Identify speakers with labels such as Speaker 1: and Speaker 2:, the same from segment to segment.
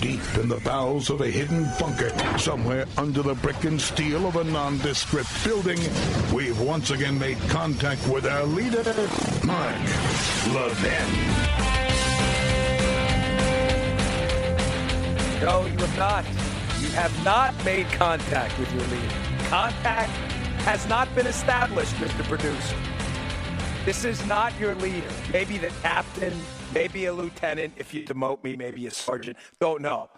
Speaker 1: deep in the bowels of a hidden bunker, somewhere under the brick and steel of a nondescript building, we've once again made contact with our leader, Mark Levin.
Speaker 2: No, you have not. You have not made contact with your leader. Contact has not been established, Mr. Producer. This is not your leader. Maybe the captain, maybe a lieutenant. If you demote me, maybe a sergeant. Don't know.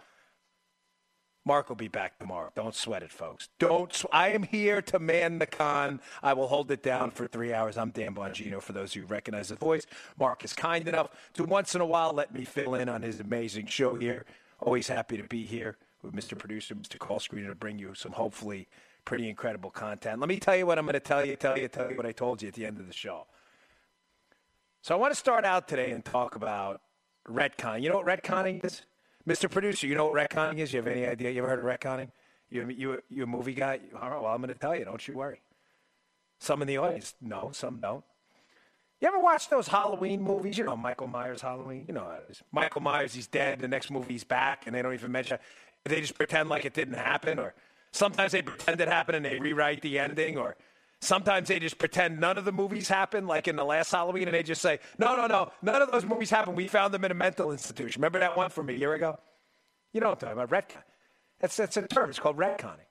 Speaker 2: Mark will be back tomorrow. Don't sweat it, folks. Don't. Sw- I am here to man the con. I will hold it down for three hours. I'm Dan Bongino. For those who recognize the voice, Mark is kind enough to once in a while let me fill in on his amazing show here. Always happy to be here with Mr. Producer, Mr. Call Screener, to bring you some hopefully pretty incredible content. Let me tell you what I'm going to tell you. Tell you. Tell you what I told you at the end of the show. So I want to start out today and talk about retconning. You know what retconning is? Mr. Producer, you know what retconning is? You have any idea? You ever heard of retconning? You, you, you a movie guy? All right, well, I'm going to tell you. Don't you worry. Some in the audience know, some don't. You ever watch those Halloween movies? You know, Michael Myers Halloween. You know how it is. Michael Myers, he's dead. The next movie, he's back, and they don't even mention. They just pretend like it didn't happen, or sometimes they pretend it happened and they rewrite the ending, or Sometimes they just pretend none of the movies happened, like in the last Halloween, and they just say, no, no, no, none of those movies happened. We found them in a mental institution. Remember that one from a year ago? You know what I'm talking about, retcon. That's, that's a term. It's called retconning.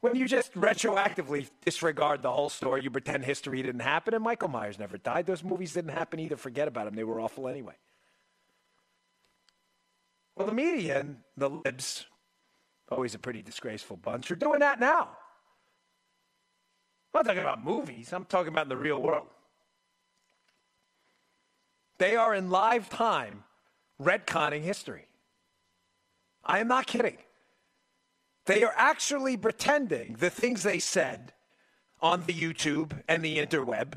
Speaker 2: When you just retroactively disregard the whole story, you pretend history didn't happen, and Michael Myers never died. Those movies didn't happen either. Forget about them. They were awful anyway. Well, the media and the libs, always a pretty disgraceful bunch, are doing that now. I'm not talking about movies, I'm talking about in the real world. They are in live time retconning history. I am not kidding. They are actually pretending the things they said on the YouTube and the interweb,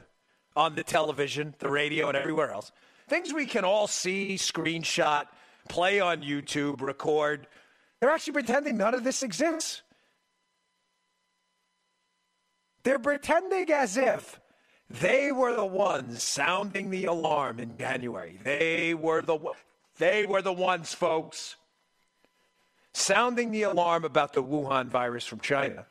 Speaker 2: on the television, the radio, and everywhere else. Things we can all see, screenshot, play on YouTube, record. They're actually pretending none of this exists. They're pretending as if they were the ones sounding the alarm in January. They were the they were the ones, folks, sounding the alarm about the Wuhan virus from China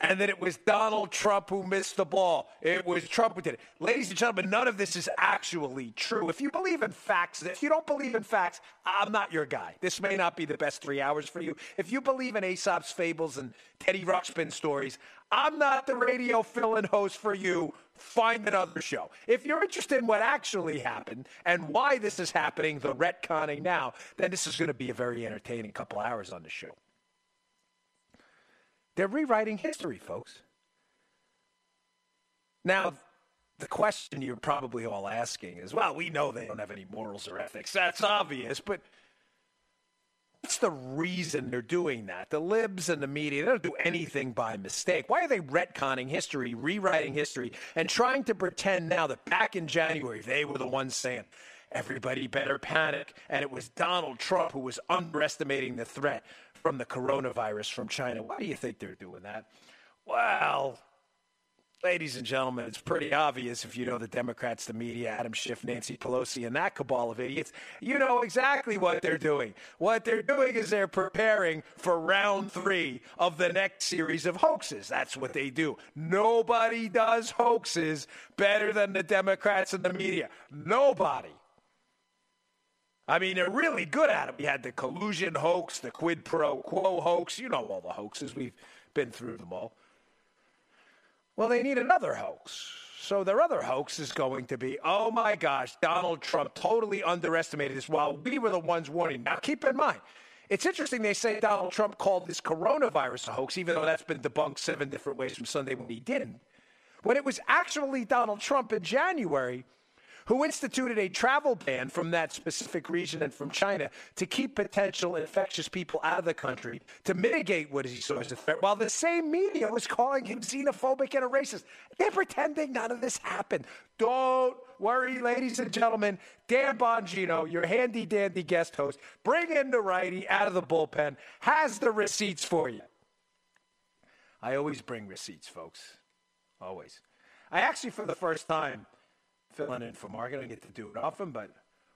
Speaker 2: and that it was Donald Trump who missed the ball. It was Trump who did it. Ladies and gentlemen, none of this is actually true. If you believe in facts, if you don't believe in facts, I'm not your guy. This may not be the best three hours for you. If you believe in Aesop's fables and Teddy Ruxpin stories, I'm not the radio fill-in host for you. Find another show. If you're interested in what actually happened and why this is happening, the retconning now, then this is going to be a very entertaining couple hours on the show. They're rewriting history, folks. Now, the question you're probably all asking is well, we know they don't have any morals or ethics. That's obvious, but what's the reason they're doing that? The libs and the media, they don't do anything by mistake. Why are they retconning history, rewriting history, and trying to pretend now that back in January they were the ones saying, everybody better panic, and it was Donald Trump who was underestimating the threat? From the coronavirus from China. Why do you think they're doing that? Well, ladies and gentlemen, it's pretty obvious if you know the Democrats, the media, Adam Schiff, Nancy Pelosi, and that cabal of idiots. You know exactly what they're doing. What they're doing is they're preparing for round three of the next series of hoaxes. That's what they do. Nobody does hoaxes better than the Democrats and the media. Nobody. I mean, they're really good at it. We had the collusion hoax, the quid pro quo hoax. You know all the hoaxes. We've been through them all. Well, they need another hoax. So their other hoax is going to be, oh my gosh, Donald Trump totally underestimated this while we were the ones warning. Now, keep in mind, it's interesting they say Donald Trump called this coronavirus a hoax, even though that's been debunked seven different ways from Sunday when he didn't. When it was actually Donald Trump in January who instituted a travel ban from that specific region and from China to keep potential infectious people out of the country to mitigate what he saw as a threat, while the same media was calling him xenophobic and a racist. They're pretending none of this happened. Don't worry, ladies and gentlemen. Dan Bongino, your handy dandy guest host, bring in the righty out of the bullpen, has the receipts for you. I always bring receipts, folks. Always. I actually, for the first time, filling in for Mark. I don't get to do it often, but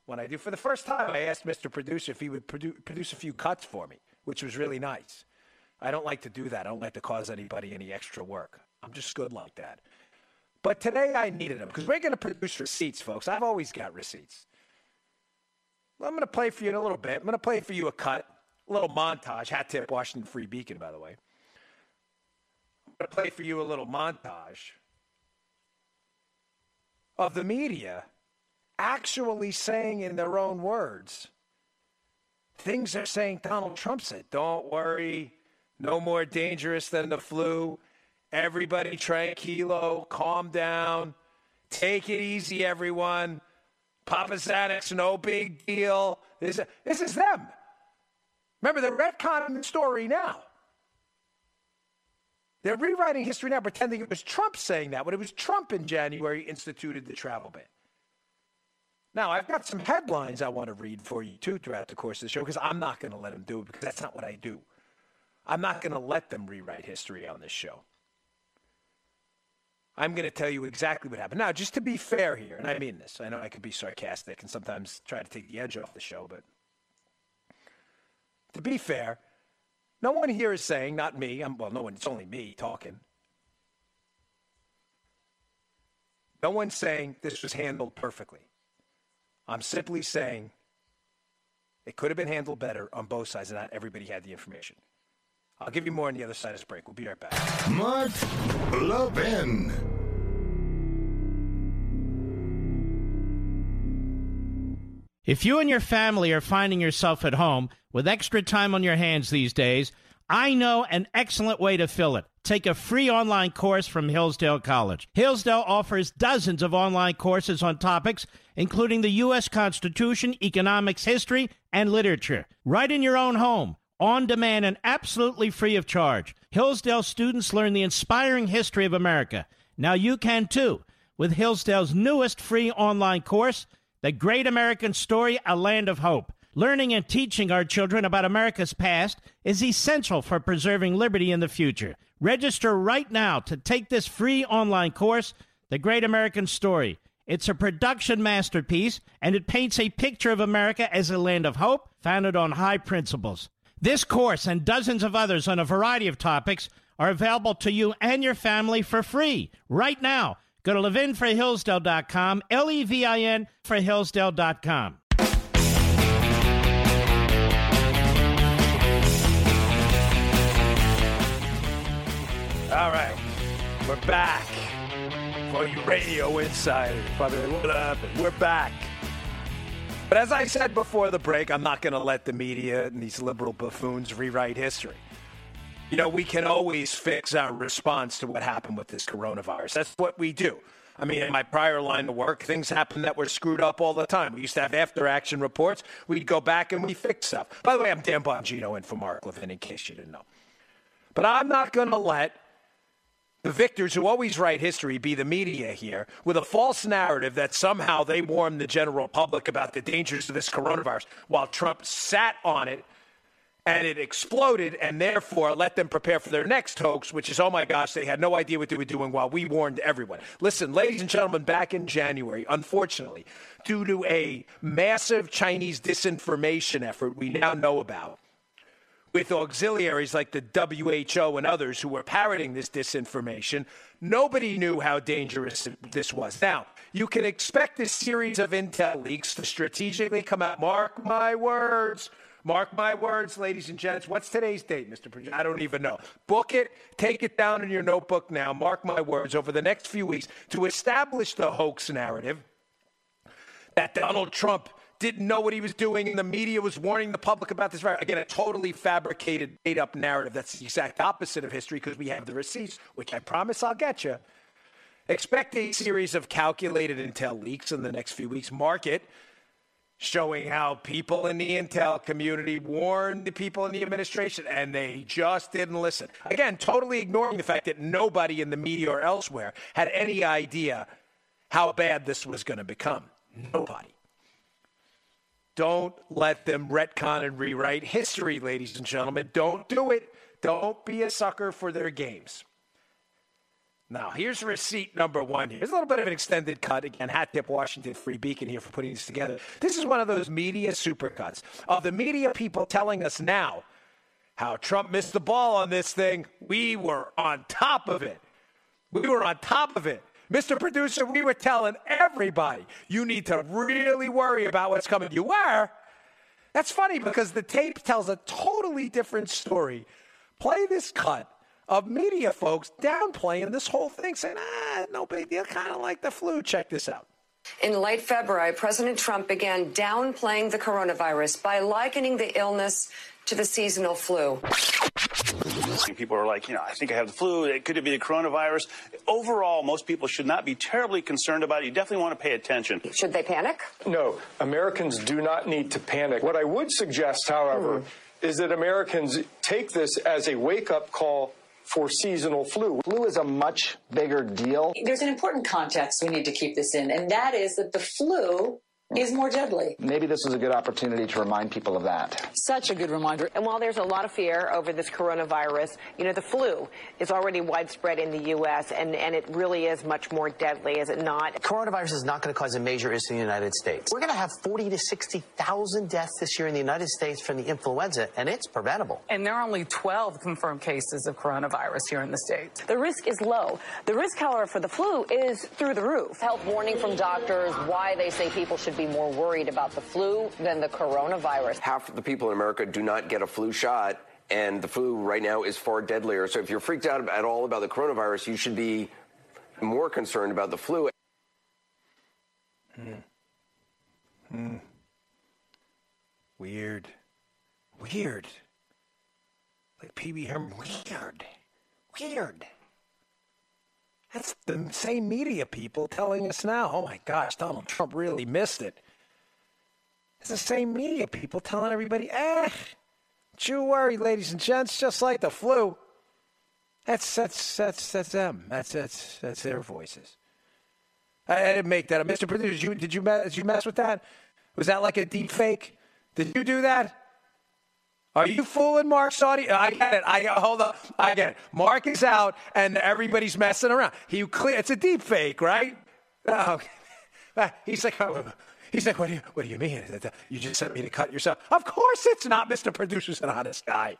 Speaker 2: when I do, for the first time, I asked Mr. Producer if he would produ- produce a few cuts for me, which was really nice. I don't like to do that. I don't like to cause anybody any extra work. I'm just good like that. But today I needed them because we're going to produce receipts, folks. I've always got receipts. Well, I'm going to play for you in a little bit. I'm going to play for you a cut, a little montage. Hat tip, Washington Free Beacon, by the way. I'm going to play for you a little montage of the media actually saying in their own words things they're saying Donald Trump said. Don't worry, no more dangerous than the flu. Everybody tranquilo, calm down, take it easy, everyone. Papa Xanax, no big deal. This, this is them. Remember, they're retconning the story now. They're rewriting history now, pretending it was Trump saying that when it was Trump in January instituted the travel ban. Now, I've got some headlines I want to read for you too throughout the course of the show because I'm not going to let them do it because that's not what I do. I'm not going to let them rewrite history on this show. I'm going to tell you exactly what happened. Now, just to be fair here, and I mean this, I know I could be sarcastic and sometimes try to take the edge off the show, but to be fair, no one here is saying, not me, I'm, well, no one, it's only me talking. No one's saying this was handled perfectly. I'm simply saying it could have been handled better on both sides, and not everybody had the information. I'll give you more on the other side of this break. We'll be right back.
Speaker 1: Mark Levin.
Speaker 3: If you and your family are finding yourself at home with extra time on your hands these days, I know an excellent way to fill it. Take a free online course from Hillsdale College. Hillsdale offers dozens of online courses on topics including the U.S. Constitution, economics, history, and literature, right in your own home, on demand, and absolutely free of charge. Hillsdale students learn the inspiring history of America. Now you can too with Hillsdale's newest free online course. The Great American Story, A Land of Hope. Learning and teaching our children about America's past is essential for preserving liberty in the future. Register right now to take this free online course, The Great American Story. It's a production masterpiece, and it paints a picture of America as a land of hope founded on high principles. This course and dozens of others on a variety of topics are available to you and your family for free right now Go to levinforhillsdale.com, L E V I N for Hillsdale.com.
Speaker 2: All right, we're back for you radio insiders. What? We're back. But as I said before the break, I'm not going to let the media and these liberal buffoons rewrite history you know, we can always fix our response to what happened with this coronavirus. That's what we do. I mean, in my prior line of work, things happened that were screwed up all the time. We used to have after action reports. We'd go back and we fix stuff. By the way, I'm Dan Bongino in for Mark Levin, in case you didn't know. But I'm not going to let the victors who always write history be the media here with a false narrative that somehow they warned the general public about the dangers of this coronavirus while Trump sat on it and it exploded, and therefore let them prepare for their next hoax, which is, oh my gosh, they had no idea what they were doing while we warned everyone. Listen, ladies and gentlemen, back in January, unfortunately, due to a massive Chinese disinformation effort we now know about, with auxiliaries like the WHO and others who were parroting this disinformation, nobody knew how dangerous this was. Now, you can expect a series of intel leaks to strategically come out. Mark my words Mark my words, ladies and gents. What's today's date, Mr. Producer? I don't even know. Book it, take it down in your notebook now. Mark my words over the next few weeks to establish the hoax narrative that Donald Trump didn't know what he was doing and the media was warning the public about this virus. Again, a totally fabricated, made up narrative. That's the exact opposite of history because we have the receipts, which I promise I'll get you. Expect a series of calculated intel leaks in the next few weeks. Market showing how people in the intel community warned the people in the administration and they just didn't listen. Again, totally ignoring the fact that nobody in the media or elsewhere had any idea how bad this was going to become. Nobody. Don't let them retcon and rewrite history, ladies and gentlemen. Don't do it. Don't be a sucker for their games. Now, here's receipt number one. Here's a little bit of an extended cut. Again, hat tip Washington Free Beacon here for putting this together. This is one of those media supercuts of the media people telling us now how Trump missed the ball on this thing. We were on top of it. We were on top of it. Mr. Producer, we were telling everybody you need to really worry about what's coming. You were. That's funny because the tape tells a totally different story. Play this cut of media folks downplaying this whole thing, saying, ah, no big deal, kind of like the flu. Check this out.
Speaker 4: In late February, President Trump began downplaying the coronavirus by likening the illness to the seasonal flu.
Speaker 5: People are like, you know, I think I have the flu. It could it be the coronavirus? Overall, most people should not be terribly concerned about it. You definitely want to pay attention.
Speaker 4: Should they panic?
Speaker 6: No, Americans do not need to panic. What I would suggest, however, mm. is that Americans take this as a wake up call for seasonal flu.
Speaker 7: Flu is a much bigger deal.
Speaker 8: There's an important context we need to keep this in, and that is that the flu is more deadly.
Speaker 7: Maybe this is a good opportunity to remind people of that.
Speaker 8: Such a good reminder.
Speaker 9: And while there's a lot of fear over this coronavirus, you know, the flu is already widespread in the U.S., and, and it really is much more deadly, is it not?
Speaker 10: Coronavirus is not going to cause a major issue in the United States. We're going to have 40 to 60,000 deaths this year in the United States from the influenza, and it's preventable.
Speaker 11: And there are only 12 confirmed cases of coronavirus here in the States.
Speaker 9: The risk is low. The risk, however, for the flu is through the roof.
Speaker 4: Health warning from doctors, why they say people should be more worried about the flu than the coronavirus.
Speaker 12: Half of the people in America do not get a flu shot, and the flu right now is far deadlier. So if you're freaked out at all about the coronavirus, you should be more concerned about the flu.
Speaker 2: Hmm. Hmm. Weird. Weird. Like Pee-wee Herman. Weird. Weird. That's the same media people telling us now. Oh my gosh, Donald Trump really missed it. It's the same media people telling everybody, eh, don't you worry, ladies and gents, just like the flu. That's that's that's that's them. That's that's that's their voices. I, I didn't make that up, Mr. Producer. Did you did you mess, did you mess with that? Was that like a deep fake? Did you do that? Are you fooling Mark Saudi? I get it. I hold up. I get it. Mark is out, and everybody's messing around. He clear. It's a deep fake, right? Oh, uh, he's like, oh, he's like, what do you, what do you mean? You just sent me to cut yourself? Of course, it's not. Mr. Producer's an honest guy.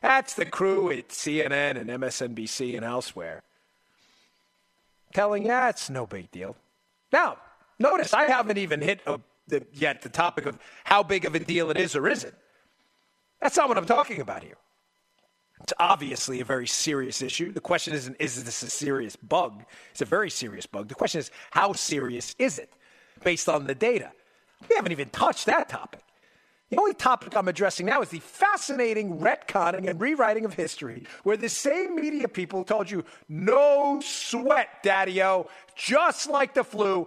Speaker 2: That's the crew at CNN and MSNBC and elsewhere telling, yeah, it's no big deal. Now, notice I haven't even hit a the, yet the topic of how big of a deal it is or isn't. That's not what I'm talking about here. It's obviously a very serious issue. The question isn't, is this a serious bug? It's a very serious bug. The question is, how serious is it based on the data? We haven't even touched that topic. The only topic I'm addressing now is the fascinating retconning and rewriting of history, where the same media people told you, no sweat, daddy o, just like the flu,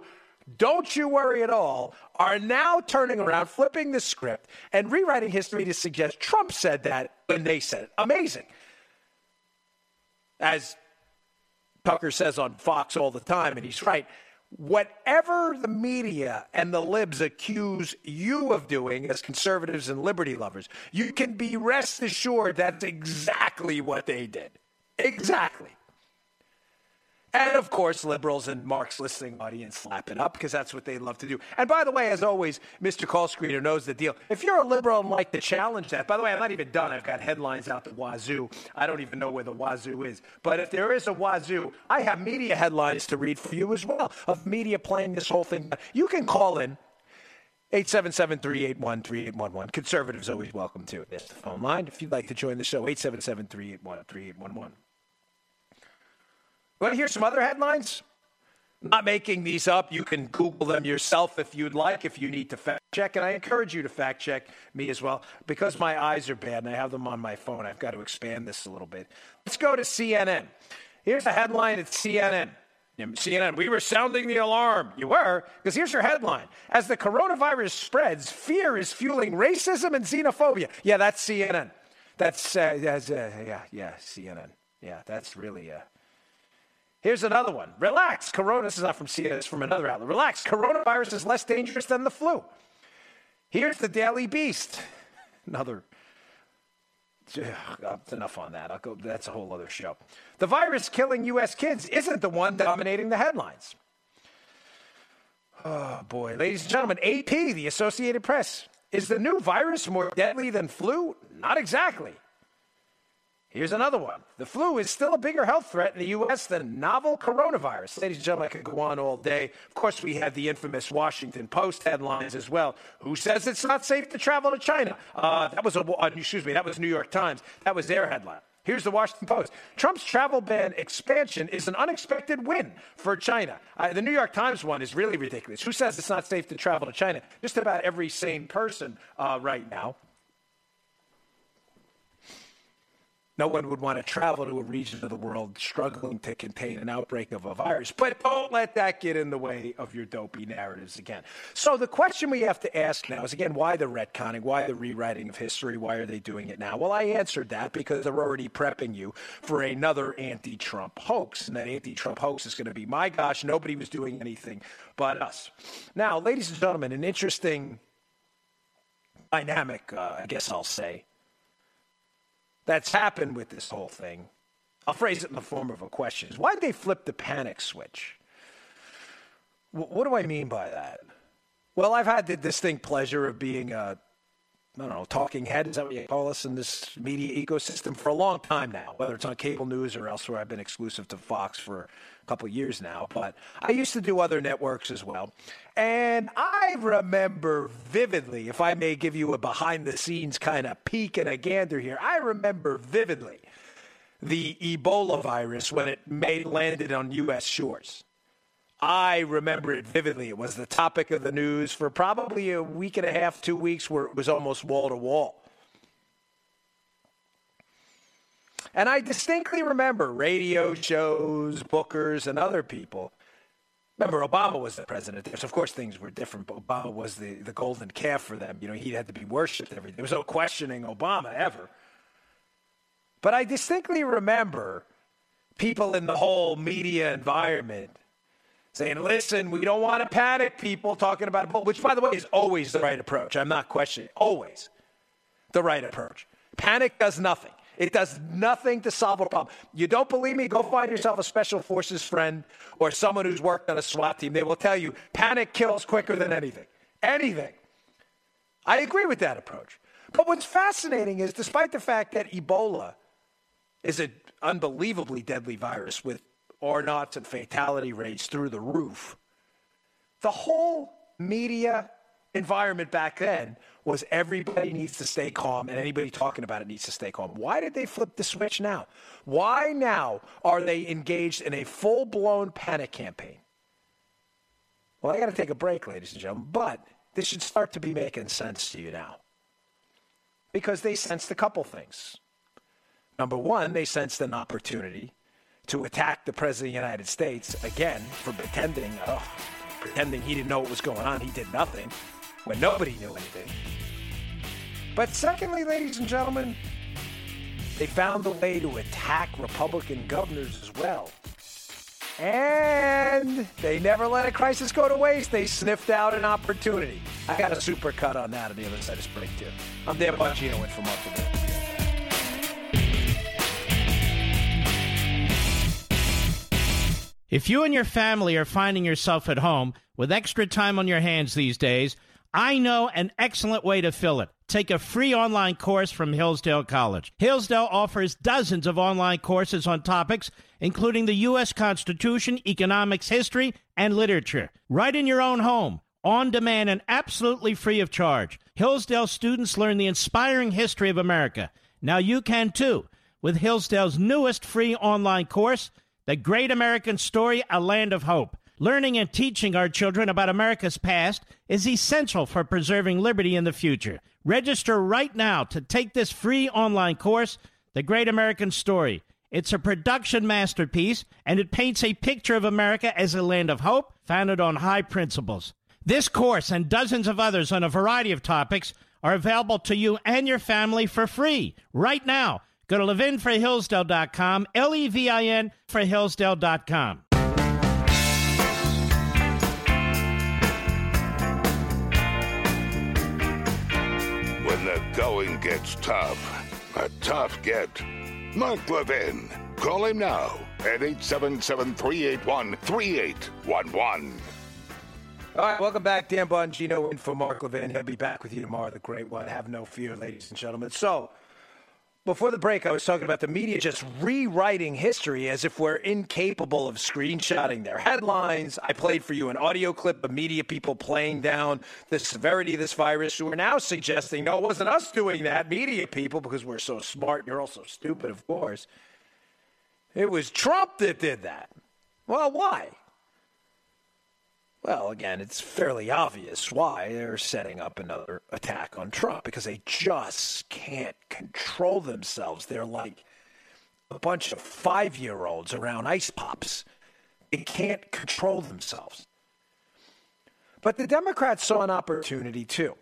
Speaker 2: don't you worry at all, are now turning around, flipping the script, and rewriting history to suggest Trump said that when they said it. Amazing. As Tucker says on Fox all the time, and he's right. Whatever the media and the libs accuse you of doing as conservatives and liberty lovers, you can be rest assured that's exactly what they did. Exactly. And of course, liberals and Mark's listening audience lap it up because that's what they love to do. And by the way, as always, Mr. Call Screener knows the deal. If you're a liberal and like to challenge that, by the way, I'm not even done. I've got headlines out the wazoo. I don't even know where the wazoo is. But if there is a wazoo, I have media headlines to read for you as well of media playing this whole thing. You can call in 877 381 3811. Conservatives always welcome to. That's the phone line. If you'd like to join the show, 877 381 3811. Want to hear some other headlines? not making these up. You can Google them yourself if you'd like, if you need to fact check. And I encourage you to fact check me as well. Because my eyes are bad and I have them on my phone, I've got to expand this a little bit. Let's go to CNN. Here's a headline at CNN. CNN, we were sounding the alarm. You were, because here's your headline. As the coronavirus spreads, fear is fueling racism and xenophobia. Yeah, that's CNN. That's, uh, that's uh, yeah, yeah, CNN. Yeah, that's really, uh, Here's another one. Relax. Corona, this is not from CNN, it's from another outlet. Relax. Coronavirus is less dangerous than the flu. Here's the Daily Beast. Another. Ugh, enough on that. I'll go. That's a whole other show. The virus killing U.S. kids isn't the one dominating the headlines. Oh boy, ladies and gentlemen, AP, the Associated Press, is the new virus more deadly than flu? Not exactly. Here's another one. The flu is still a bigger health threat in the U.S. than novel coronavirus. Ladies and gentlemen, I could go on all day. Of course, we had the infamous Washington Post headlines as well. Who says it's not safe to travel to China? Uh, that was a, uh, excuse me, that was New York Times. That was their headline. Here's the Washington Post. Trump's travel ban expansion is an unexpected win for China. Uh, the New York Times one is really ridiculous. Who says it's not safe to travel to China? Just about every sane person uh, right now. No one would want to travel to a region of the world struggling to contain an outbreak of a virus. But don't let that get in the way of your dopey narratives again. So the question we have to ask now is again, why the retconning? Why the rewriting of history? Why are they doing it now? Well, I answered that because they're already prepping you for another anti Trump hoax. And that anti Trump hoax is going to be, my gosh, nobody was doing anything but us. Now, ladies and gentlemen, an interesting dynamic, uh, I guess I'll say that's happened with this whole thing. I'll phrase it in the form of a question. Why did they flip the panic switch? what do I mean by that? Well, I've had the distinct pleasure of being a, I don't know, talking head, is that what you call us in this media ecosystem for a long time now, whether it's on cable news or elsewhere. I've been exclusive to Fox for a couple of years now, but I used to do other networks as well. And I remember vividly, if I may give you a behind the scenes kind of peek and a gander here, I remember vividly the Ebola virus when it made landed on U.S. shores. I remember it vividly. It was the topic of the news for probably a week and a half, two weeks, where it was almost wall to wall. And I distinctly remember radio shows, bookers, and other people. Remember, Obama was the president there, so of course things were different. But Obama was the, the golden calf for them. You know, he had to be worshipped. Every there was no questioning Obama ever. But I distinctly remember people in the whole media environment saying, listen, we don't want to panic people talking about it, which, by the way, is always the right approach. I'm not questioning, always the right approach. Panic does nothing. It does nothing to solve a problem. You don't believe me? Go find yourself a special forces friend or someone who's worked on a SWAT team. They will tell you panic kills quicker than anything. Anything. I agree with that approach. But what's fascinating is, despite the fact that Ebola is an unbelievably deadly virus with or not and fatality rates through the roof. The whole media environment back then was everybody needs to stay calm and anybody talking about it needs to stay calm. Why did they flip the switch now? Why now are they engaged in a full blown panic campaign? Well, I got to take a break, ladies and gentlemen, but this should start to be making sense to you now. Because they sensed a couple things. Number one, they sensed an opportunity to attack the President of the United States again for pretending, oh, pretending he didn't know what was going on. He did nothing when nobody knew anything. But secondly, ladies and gentlemen, they found a way to attack Republican governors as well. And they never let a crisis go to waste. They sniffed out an opportunity. I got a super cut on that on the other side of spring, too. I'm Dan Bongino in for Mark
Speaker 3: If you and your family are finding yourself at home with extra time on your hands these days, I know an excellent way to fill it. Take a free online course from Hillsdale College. Hillsdale offers dozens of online courses on topics including the U.S. Constitution, economics, history, and literature. Right in your own home, on demand, and absolutely free of charge. Hillsdale students learn the inspiring history of America. Now you can too with Hillsdale's newest free online course. The Great American Story, A Land of Hope. Learning and teaching our children about America's past is essential for preserving liberty in the future. Register right now to take this free online course, The Great American Story. It's a production masterpiece, and it paints a picture of America as a land of hope founded on high principles. This course and dozens of others on a variety of topics are available to you and your family for free right now. Go to levinforhillsdale.com, L E V I N for Hillsdale.com.
Speaker 1: When the going gets tough, a tough get. Mark Levin. Call him now at 877 381 3811.
Speaker 2: All right, welcome back. Dan Bongino in for Mark Levin. He'll be back with you tomorrow, the great one. Have no fear, ladies and gentlemen. So, before the break, I was talking about the media just rewriting history as if we're incapable of screenshotting their headlines. I played for you an audio clip of media people playing down the severity of this virus who are now suggesting, no, it wasn't us doing that, media people, because we're so smart and you're also stupid, of course. It was Trump that did that. Well, why? Well, again, it's fairly obvious why they're setting up another attack on Trump because they just can't control themselves. They're like a bunch of five year olds around ice pops. They can't control themselves. But the Democrats saw an opportunity too.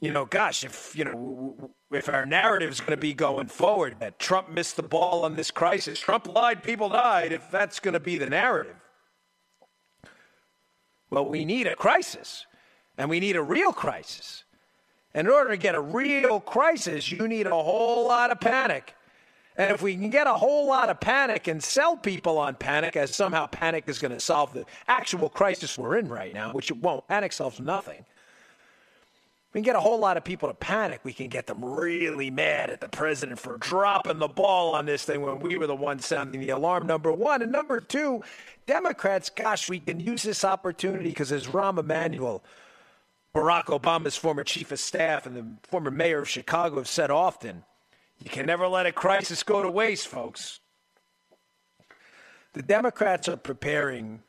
Speaker 2: You know, gosh, if you know, if our narrative is going to be going forward that Trump missed the ball on this crisis, Trump lied, people died. If that's going to be the narrative, well, we need a crisis, and we need a real crisis. And in order to get a real crisis, you need a whole lot of panic. And if we can get a whole lot of panic and sell people on panic as somehow panic is going to solve the actual crisis we're in right now, which it won't, panic solves nothing. We can get a whole lot of people to panic. We can get them really mad at the president for dropping the ball on this thing when we were the ones sounding the alarm, number one. And number two, Democrats, gosh, we can use this opportunity because as Rahm Emanuel, Barack Obama's former chief of staff and the former mayor of Chicago have said often, you can never let a crisis go to waste, folks. The Democrats are preparing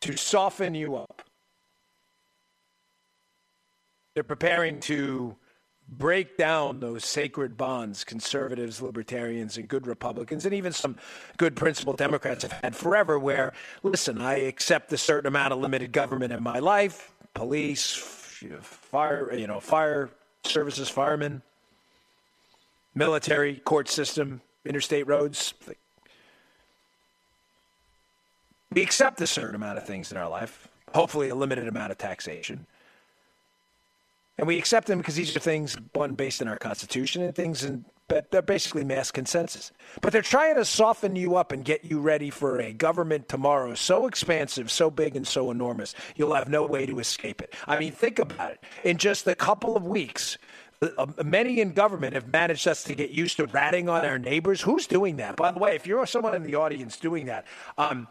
Speaker 2: to soften you up. They're preparing to break down those sacred bonds conservatives, libertarians, and good Republicans, and even some good principled Democrats have had forever. Where, listen, I accept a certain amount of limited government in my life, police, fire, you know, fire services, firemen, military, court system, interstate roads. We accept a certain amount of things in our life, hopefully a limited amount of taxation. And we accept them because these are things, one, based in our Constitution and things, and but they're basically mass consensus. But they're trying to soften you up and get you ready for a government tomorrow so expansive, so big, and so enormous, you'll have no way to escape it. I mean, think about it. In just a couple of weeks, uh, many in government have managed us to get used to ratting on our neighbors. Who's doing that? By the way, if you're someone in the audience doing that, um,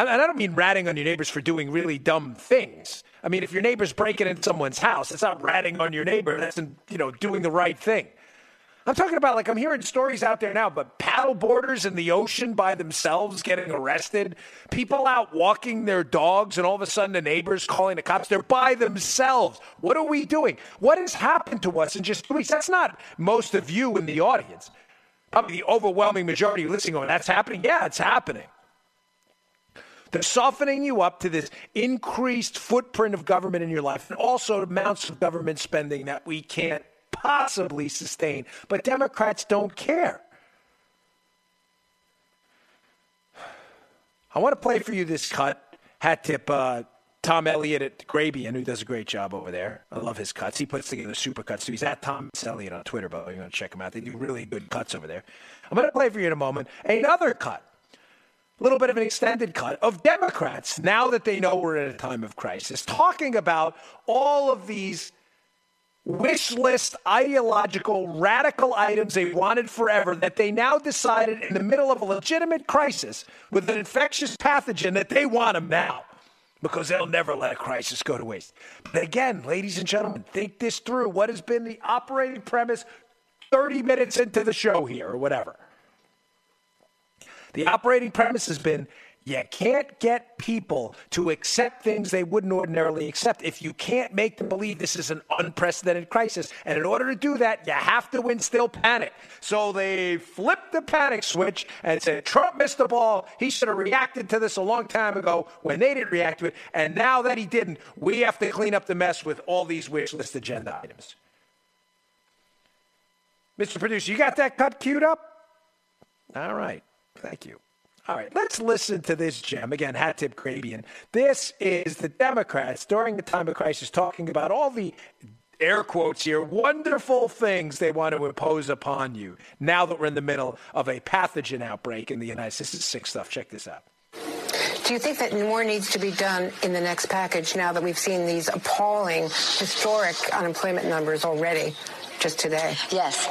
Speaker 2: and I don't mean ratting on your neighbors for doing really dumb things. I mean, if your neighbor's breaking into someone's house, it's not ratting on your neighbor. That's, you know, doing the right thing. I'm talking about like I'm hearing stories out there now, but paddle boarders in the ocean by themselves getting arrested, people out walking their dogs, and all of a sudden the neighbors calling the cops. They're by themselves. What are we doing? What has happened to us in just weeks? That's not most of you in the audience. Probably the overwhelming majority listening going, that's happening? Yeah, it's happening. They're softening you up to this increased footprint of government in your life and also amounts of government spending that we can't possibly sustain. But Democrats don't care. I want to play for you this cut. Hat tip uh, Tom Elliott at Grabien, who does a great job over there. I love his cuts. He puts together super cuts too. He's at Tom Elliott on Twitter, but you're going to check him out. They do really good cuts over there. I'm going to play for you in a moment another cut little bit of an extended cut of Democrats now that they know we're in a time of crisis, talking about all of these wish list ideological radical items they wanted forever that they now decided in the middle of a legitimate crisis with an infectious pathogen that they want them now because they'll never let a crisis go to waste. But again, ladies and gentlemen, think this through. What has been the operating premise 30 minutes into the show here or whatever? The operating premise has been You can't get people to accept things they wouldn't ordinarily accept if you can't make them believe this is an unprecedented crisis. And in order to do that, you have to instill panic. So they flipped the panic switch and said Trump missed the ball. He should have reacted to this a long time ago when they didn't react to it. And now that he didn't, we have to clean up the mess with all these wish list agenda items. Mr. Producer, you got that cut queued up? All right. Thank you. All right, let's listen to this gem. Again, hat tip Grabien. This is the Democrats during the time of crisis talking about all the air quotes here, wonderful things they want to impose upon you now that we're in the middle of a pathogen outbreak in the United States. This is sick stuff. Check this out.
Speaker 13: Do you think that more needs to be done in the next package now that we've seen these appalling, historic unemployment numbers already? just today?
Speaker 14: Yes.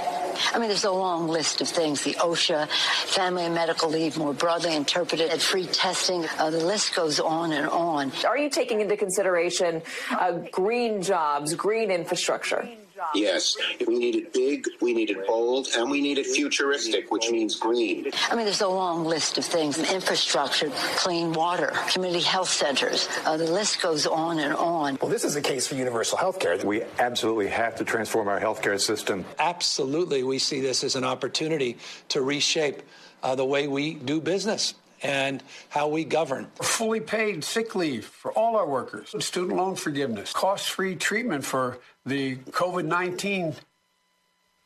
Speaker 14: I mean, there's a long list of things. The OSHA, family and medical leave more broadly interpreted, free testing. Uh, the list goes on and on.
Speaker 15: Are you taking into consideration uh, green jobs, green infrastructure?
Speaker 16: Yes, we need it big, we need it bold, and we need it futuristic, which means green.
Speaker 14: I mean, there's a long list of things infrastructure, clean water, community health centers. Uh, the list goes on and on.
Speaker 17: Well, this is a case for universal health care.
Speaker 18: We absolutely have to transform our health care system.
Speaker 19: Absolutely, we see this as an opportunity to reshape uh, the way we do business and how we govern.
Speaker 20: Fully paid sick leave for all our workers, student loan forgiveness, cost free treatment for the COVID 19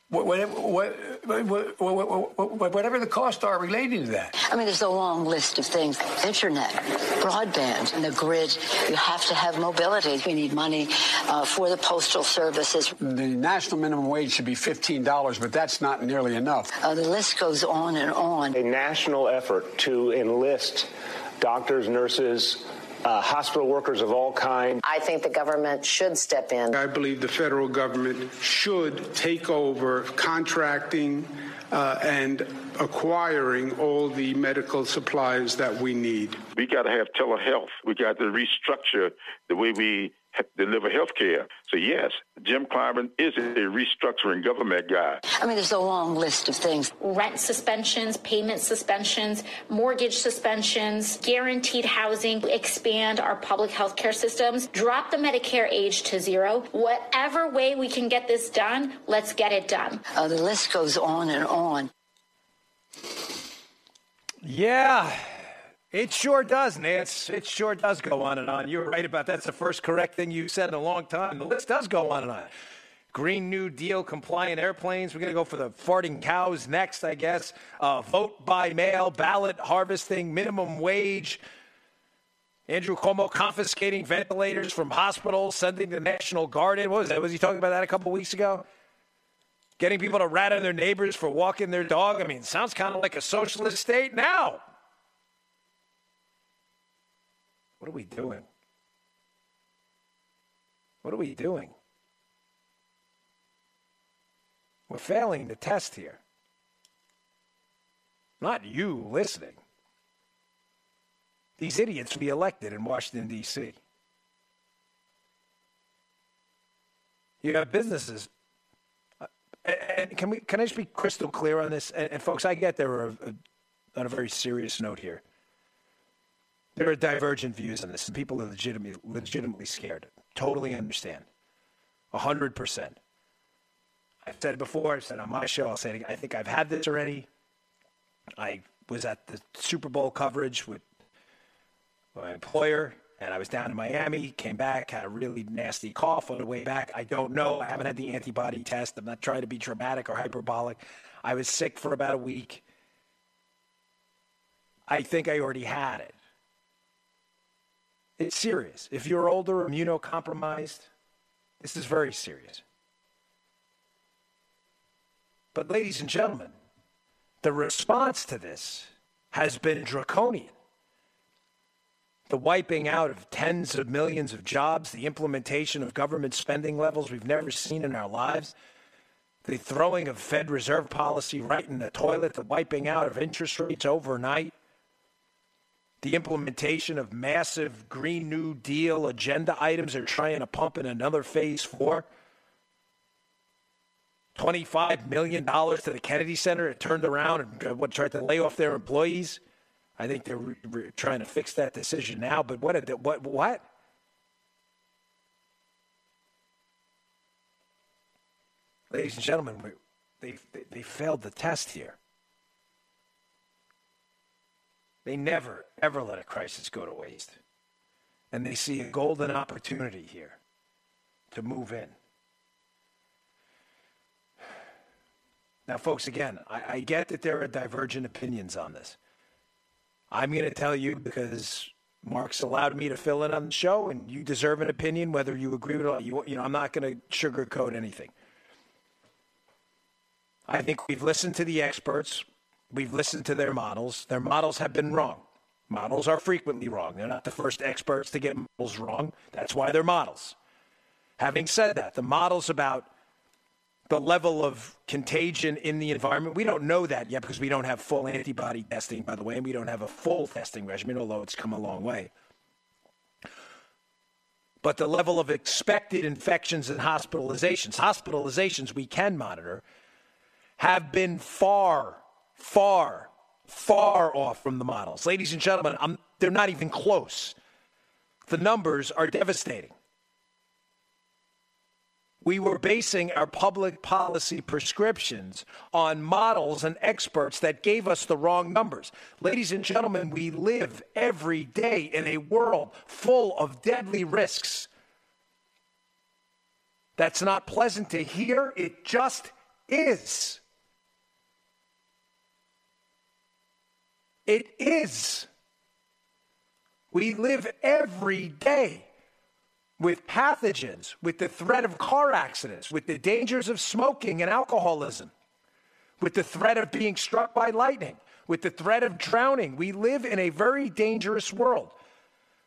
Speaker 20: whatever, whatever the costs are relating to that.
Speaker 14: I mean, there's a long list of things internet, broadband, and the grid. You have to have mobility. We need money uh, for the postal services.
Speaker 20: The national minimum wage should be $15, but that's not nearly enough.
Speaker 14: Uh, the list goes on and on.
Speaker 21: A national effort to enlist doctors, nurses, uh, hospital workers of all kinds.
Speaker 22: I think the government should step in.
Speaker 23: I believe the federal government should take over contracting uh, and acquiring all the medical supplies that we need.
Speaker 1: We got to have telehealth. We got to restructure the way we deliver health care. So, yes, Jim Clyburn is a restructuring government guy.
Speaker 14: I mean, there's a long list of things
Speaker 24: rent suspensions, payment suspensions, mortgage suspensions, guaranteed housing, expand our public health care systems, drop the Medicare age to zero. Whatever way we can get this done, let's get it done.
Speaker 14: Uh, the list goes on and on.
Speaker 2: Yeah. It sure does, Nance. It sure does go on and on. You're right about that. That's the first correct thing you said in a long time. The list does go on and on. Green New Deal compliant airplanes. We're going to go for the farting cows next, I guess. Uh, vote by mail, ballot harvesting, minimum wage. Andrew Cuomo confiscating ventilators from hospitals, sending the National Guard in. What was that? Was he talking about that a couple weeks ago? Getting people to rat on their neighbors for walking their dog. I mean, sounds kind of like a socialist state now. What are we doing? What are we doing? We're failing the test here. Not you listening. These idiots be elected in Washington, D.C. You have businesses. Uh, and can we? Can I just be crystal clear on this? And, and folks, I get there are on a very serious note here. There are divergent views on this, people are legitimately, legitimately scared. Totally understand. 100%. I've said it before, I've said on my show, I'll say it again. I think I've had this already. I was at the Super Bowl coverage with my employer, and I was down in Miami, came back, had a really nasty cough on the way back. I don't know. I haven't had the antibody test. I'm not trying to be dramatic or hyperbolic. I was sick for about a week. I think I already had it. It's serious. If you're older, immunocompromised, this is very serious. But, ladies and gentlemen, the response to this has been draconian. The wiping out of tens of millions of jobs, the implementation of government spending levels we've never seen in our lives, the throwing of Fed Reserve policy right in the toilet, the wiping out of interest rates overnight the implementation of massive Green New Deal agenda items they're trying to pump in another phase four. $25 million to the Kennedy Center. It turned around and what, tried to lay off their employees. I think they're re- re- trying to fix that decision now. But what? What? What? Ladies and gentlemen, they, they failed the test here. They never, ever let a crisis go to waste. And they see a golden opportunity here to move in. Now, folks, again, I, I get that there are divergent opinions on this. I'm going to tell you because Mark's allowed me to fill in on the show, and you deserve an opinion whether you agree with it. Or you, you know, I'm not going to sugarcoat anything. I think we've listened to the experts. We've listened to their models. Their models have been wrong. Models are frequently wrong. They're not the first experts to get models wrong. That's why they're models. Having said that, the models about the level of contagion in the environment, we don't know that yet because we don't have full antibody testing, by the way, and we don't have a full testing regimen, although it's come a long way. But the level of expected infections and hospitalizations, hospitalizations we can monitor, have been far, far, far off from the models. Ladies and gentlemen, I'm, they're not even close. The numbers are devastating. We were basing our public policy prescriptions on models and experts that gave us the wrong numbers. Ladies and gentlemen, we live every day in a world full of deadly risks. That's not pleasant to hear, it just is. It is. We live every day with pathogens, with the threat of car accidents, with the dangers of smoking and alcoholism, with the threat of being struck by lightning, with the threat of drowning. We live in a very dangerous world.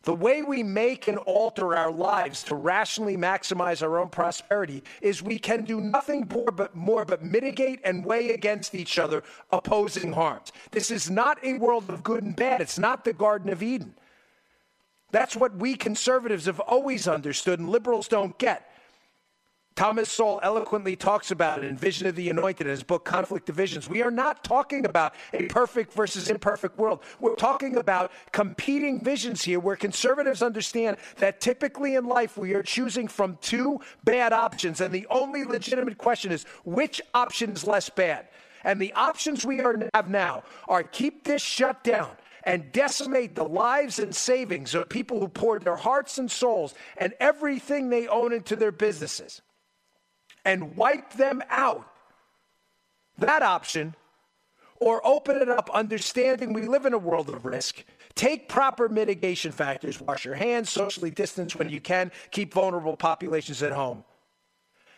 Speaker 2: The way we make and alter our lives to rationally maximize our own prosperity is we can do nothing more but, more but mitigate and weigh against each other opposing harms. This is not a world of good and bad. It's not the Garden of Eden. That's what we conservatives have always understood and liberals don't get. Thomas Sowell eloquently talks about it in Vision of the Anointed in his book Conflict of Visions. We are not talking about a perfect versus imperfect world. We're talking about competing visions here where conservatives understand that typically in life we are choosing from two bad options. And the only legitimate question is which option is less bad? And the options we are, have now are keep this shut down and decimate the lives and savings of people who poured their hearts and souls and everything they own into their businesses and wipe them out. That option, or open it up, understanding we live in a world of risk. Take proper mitigation factors, wash your hands, socially distance when you can, keep vulnerable populations at home.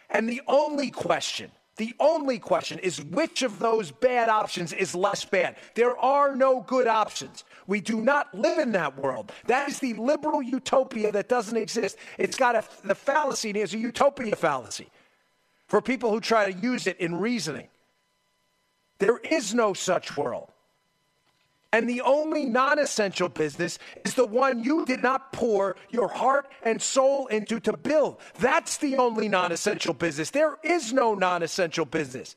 Speaker 2: And the only question, the only question is which of those bad options is less bad? There are no good options. We do not live in that world. That is the liberal utopia that doesn't exist. It's got a, the fallacy, it's a utopia fallacy for people who try to use it in reasoning. There is no such world. And the only non essential business is the one you did not pour your heart and soul into to build. That's the only non essential business. There is no non essential business.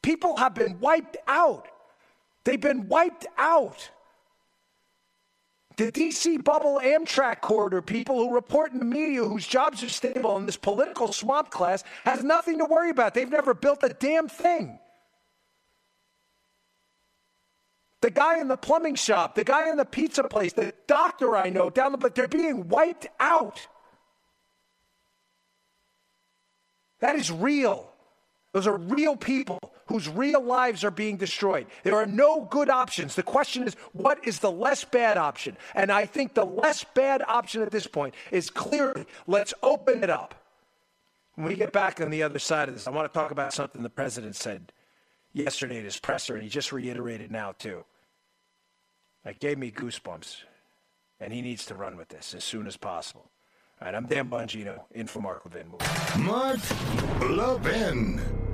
Speaker 2: People have been wiped out. They've been wiped out. The DC bubble Amtrak corridor people who report in the media whose jobs are stable in this political swamp class has nothing to worry about. They've never built a damn thing. The guy in the plumbing shop, the guy in the pizza place, the doctor I know down the but they're being wiped out. That is real. Those are real people whose real lives are being destroyed. There are no good options. The question is, what is the less bad option? And I think the less bad option at this point is clearly let's open it up. When we get back on the other side of this, I want to talk about something the president said yesterday at his presser, and he just reiterated now, too. That gave me goosebumps. And he needs to run with this as soon as possible. All right, I'm Dan Bongino, in for Mark Levin.
Speaker 1: Mark Levin.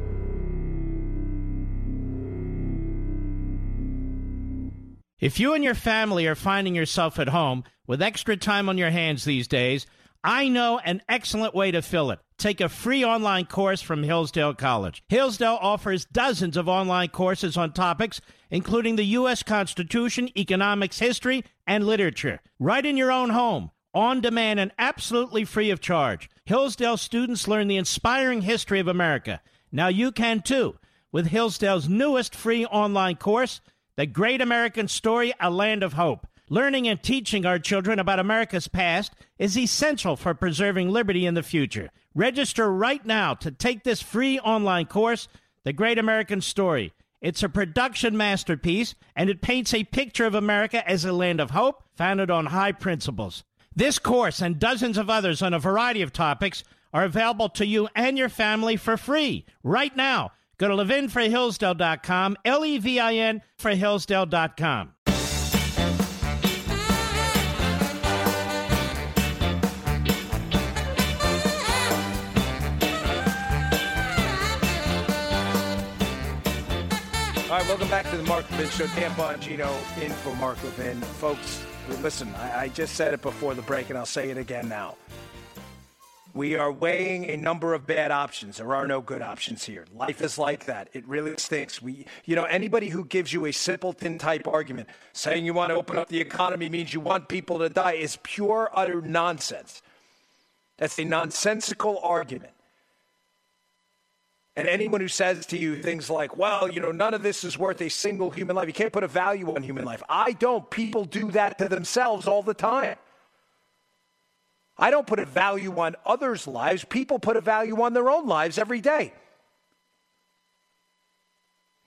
Speaker 3: If you and your family are finding yourself at home with extra time on your hands these days, I know an excellent way to fill it. Take a free online course from Hillsdale College. Hillsdale offers dozens of online courses on topics including the U.S. Constitution, economics, history, and literature. Right in your own home, on demand, and absolutely free of charge. Hillsdale students learn the inspiring history of America. Now you can too with Hillsdale's newest free online course, The Great American Story A Land of Hope. Learning and teaching our children about America's past is essential for preserving liberty in the future. Register right now to take this free online course, The Great American Story. It's a production masterpiece, and it paints a picture of America as a land of hope founded on high principles. This course and dozens of others on a variety of topics are available to you and your family for free right now. Go to levinforhillsdale.com, L E V I N for Hillsdale.com.
Speaker 2: All right, welcome back to the Mark Levin Show. Dan Bongino in for Mark Levin. Folks, listen, I, I just said it before the break, and I'll say it again now. We are weighing a number of bad options. There are no good options here. Life is like that. It really stinks. We, you know, anybody who gives you a simpleton type argument, saying you want to open up the economy means you want people to die, is pure, utter nonsense. That's a nonsensical argument. And anyone who says to you things like, well, you know, none of this is worth a single human life, you can't put a value on human life. I don't. People do that to themselves all the time. I don't put a value on others' lives. People put a value on their own lives every day.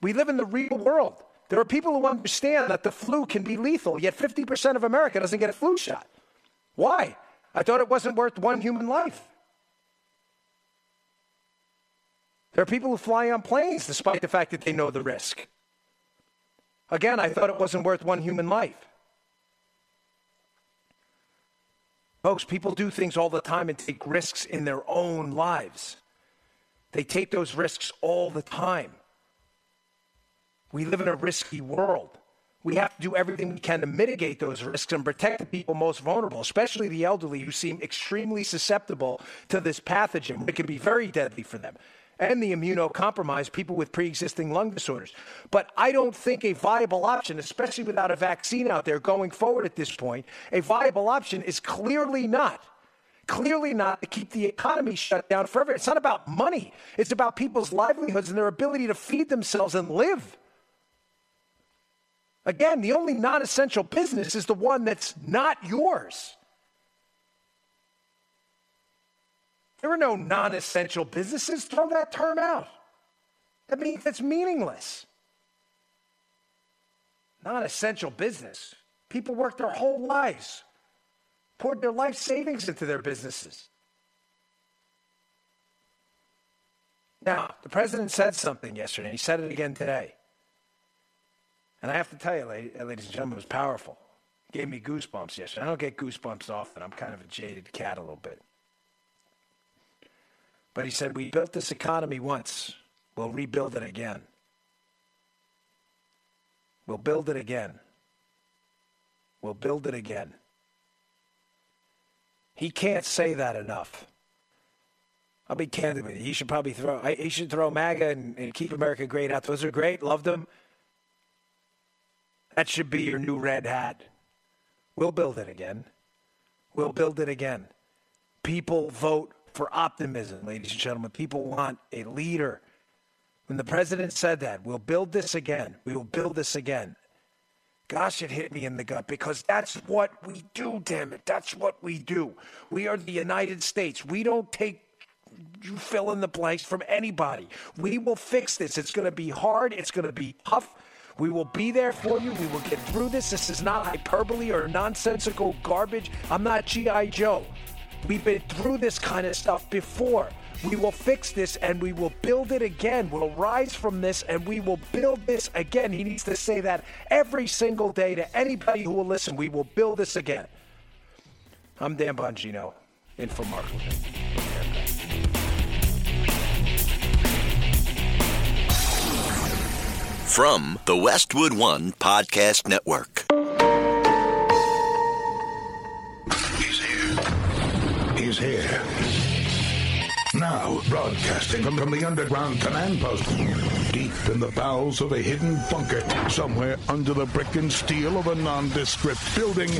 Speaker 2: We live in the real world. There are people who understand that the flu can be lethal, yet 50% of America doesn't get a flu shot. Why? I thought it wasn't worth one human life. There are people who fly on planes despite the fact that they know the risk. Again, I thought it wasn't worth one human life. Folks, people do things all the time and take risks in their own lives. They take those risks all the time. We live in a risky world. We have to do everything we can to mitigate those risks and protect the people most vulnerable, especially the elderly who seem extremely susceptible to this pathogen. It can be very deadly for them and the immunocompromised, people with pre existing lung disorders. But I don't think a viable option, especially without a vaccine out there going forward at this point, a viable option is clearly not. Clearly not to keep the economy shut down forever. It's not about money. It's about people's livelihoods and their ability to feed themselves and live. Again, the only non essential business is the one that's not yours. There are no non essential businesses. Throw that term out. That means it's meaningless. Non essential business. People work their whole lives, poured their life savings into their businesses. Now, the president said something yesterday. He said it again today. And I have to tell you, uh, ladies and gentlemen, it was powerful. It gave me goosebumps yesterday. I don't get goosebumps often. I'm kind of a jaded cat a little bit. But he said, We built this economy once. We'll rebuild it again. We'll build it again. We'll build it again. He can't say that enough. I'll be candid with you. He should probably throw. He should throw MAGA and, and keep America great out. Those are great. Love them. That should be your new red hat. We'll build it again. We'll build it again. People vote for optimism, ladies and gentlemen. People want a leader. When the president said that, we'll build this again, we will build this again. Gosh, it hit me in the gut because that's what we do, damn it. That's what we do. We are the United States. We don't take you fill in the blanks from anybody. We will fix this. It's going to be hard, it's going to be tough. We will be there for you. We will get through this. This is not hyperbole or nonsensical garbage. I'm not G.I. Joe. We've been through this kind of stuff before. We will fix this and we will build it again. We'll rise from this and we will build this again. He needs to say that every single day to anybody who will listen. We will build this again. I'm Dan Bongino, in for Mark
Speaker 25: From the Westwood One Podcast Network.
Speaker 1: Is here. Now, broadcasting from, from the underground command post, deep in the bowels of a hidden bunker, somewhere under the brick and steel of a nondescript building,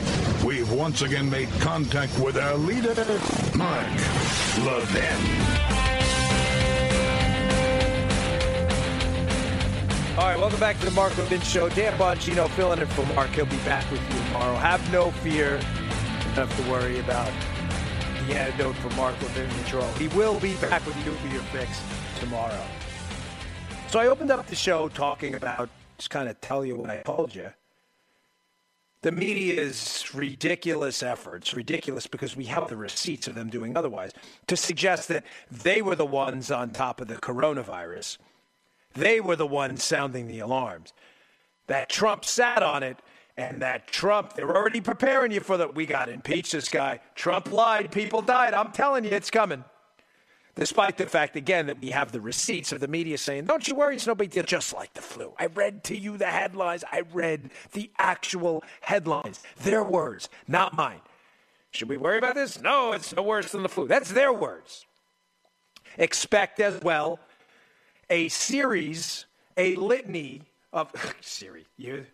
Speaker 1: we've once again made contact with our leader, Mark Levin.
Speaker 2: All right, welcome back to the Mark Levin Show. Dan Bongino filling in for Mark. He'll be back with you tomorrow. Have no fear. Don't have to worry about the antidote for Mark Levin Control. He will be back with your fix tomorrow. So I opened up the show talking about, just kind of tell you what I told you. The media's ridiculous efforts, ridiculous because we have the receipts of them doing otherwise, to suggest that they were the ones on top of the coronavirus they were the ones sounding the alarms. That Trump sat on it, and that Trump, they're already preparing you for that. We got to impeach this guy. Trump lied. People died. I'm telling you, it's coming. Despite the fact, again, that we have the receipts of the media saying, don't you worry, it's no big deal, just like the flu. I read to you the headlines. I read the actual headlines. Their words, not mine. Should we worry about this? No, it's no worse than the flu. That's their words. Expect as well a series, a litany of Siri. You,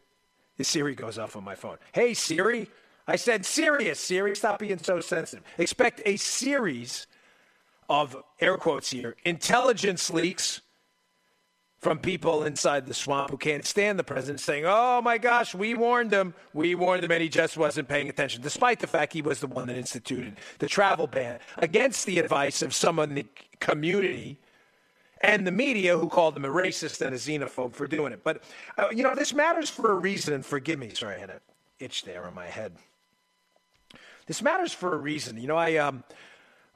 Speaker 2: the Siri goes off on my phone. Hey Siri, I said serious. Siri, stop being so sensitive. Expect a series of air quotes here intelligence leaks from people inside the swamp who can't stand the president saying, Oh my gosh, we warned him. We warned him, and he just wasn't paying attention, despite the fact he was the one that instituted the travel ban against the advice of someone in the community and the media who called him a racist and a xenophobe for doing it. But, uh, you know, this matters for a reason, and forgive me. Sorry, I had an itch there on my head. This matters for a reason. You know, I um,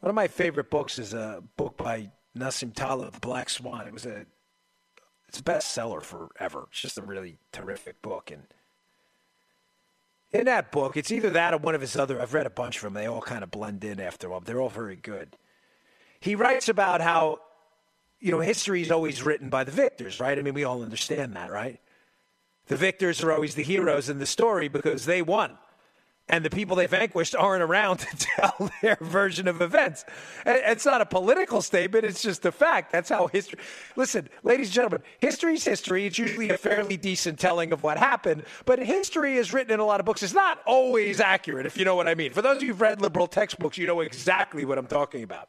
Speaker 2: one of my favorite books is a book by Nassim Taleb, The Black Swan. It was a it's a bestseller forever. It's just a really terrific book, and in that book, it's either that or one of his other. I've read a bunch of them. They all kind of blend in after a while. They're all very good. He writes about how you know, history is always written by the victors, right? I mean, we all understand that, right? The victors are always the heroes in the story because they won. And the people they vanquished aren't around to tell their version of events. It's not a political statement, it's just a fact. That's how history. Listen, ladies and gentlemen, history's history. It's usually a fairly decent telling of what happened, but history is written in a lot of books. It's not always accurate, if you know what I mean. For those of you who've read liberal textbooks, you know exactly what I'm talking about.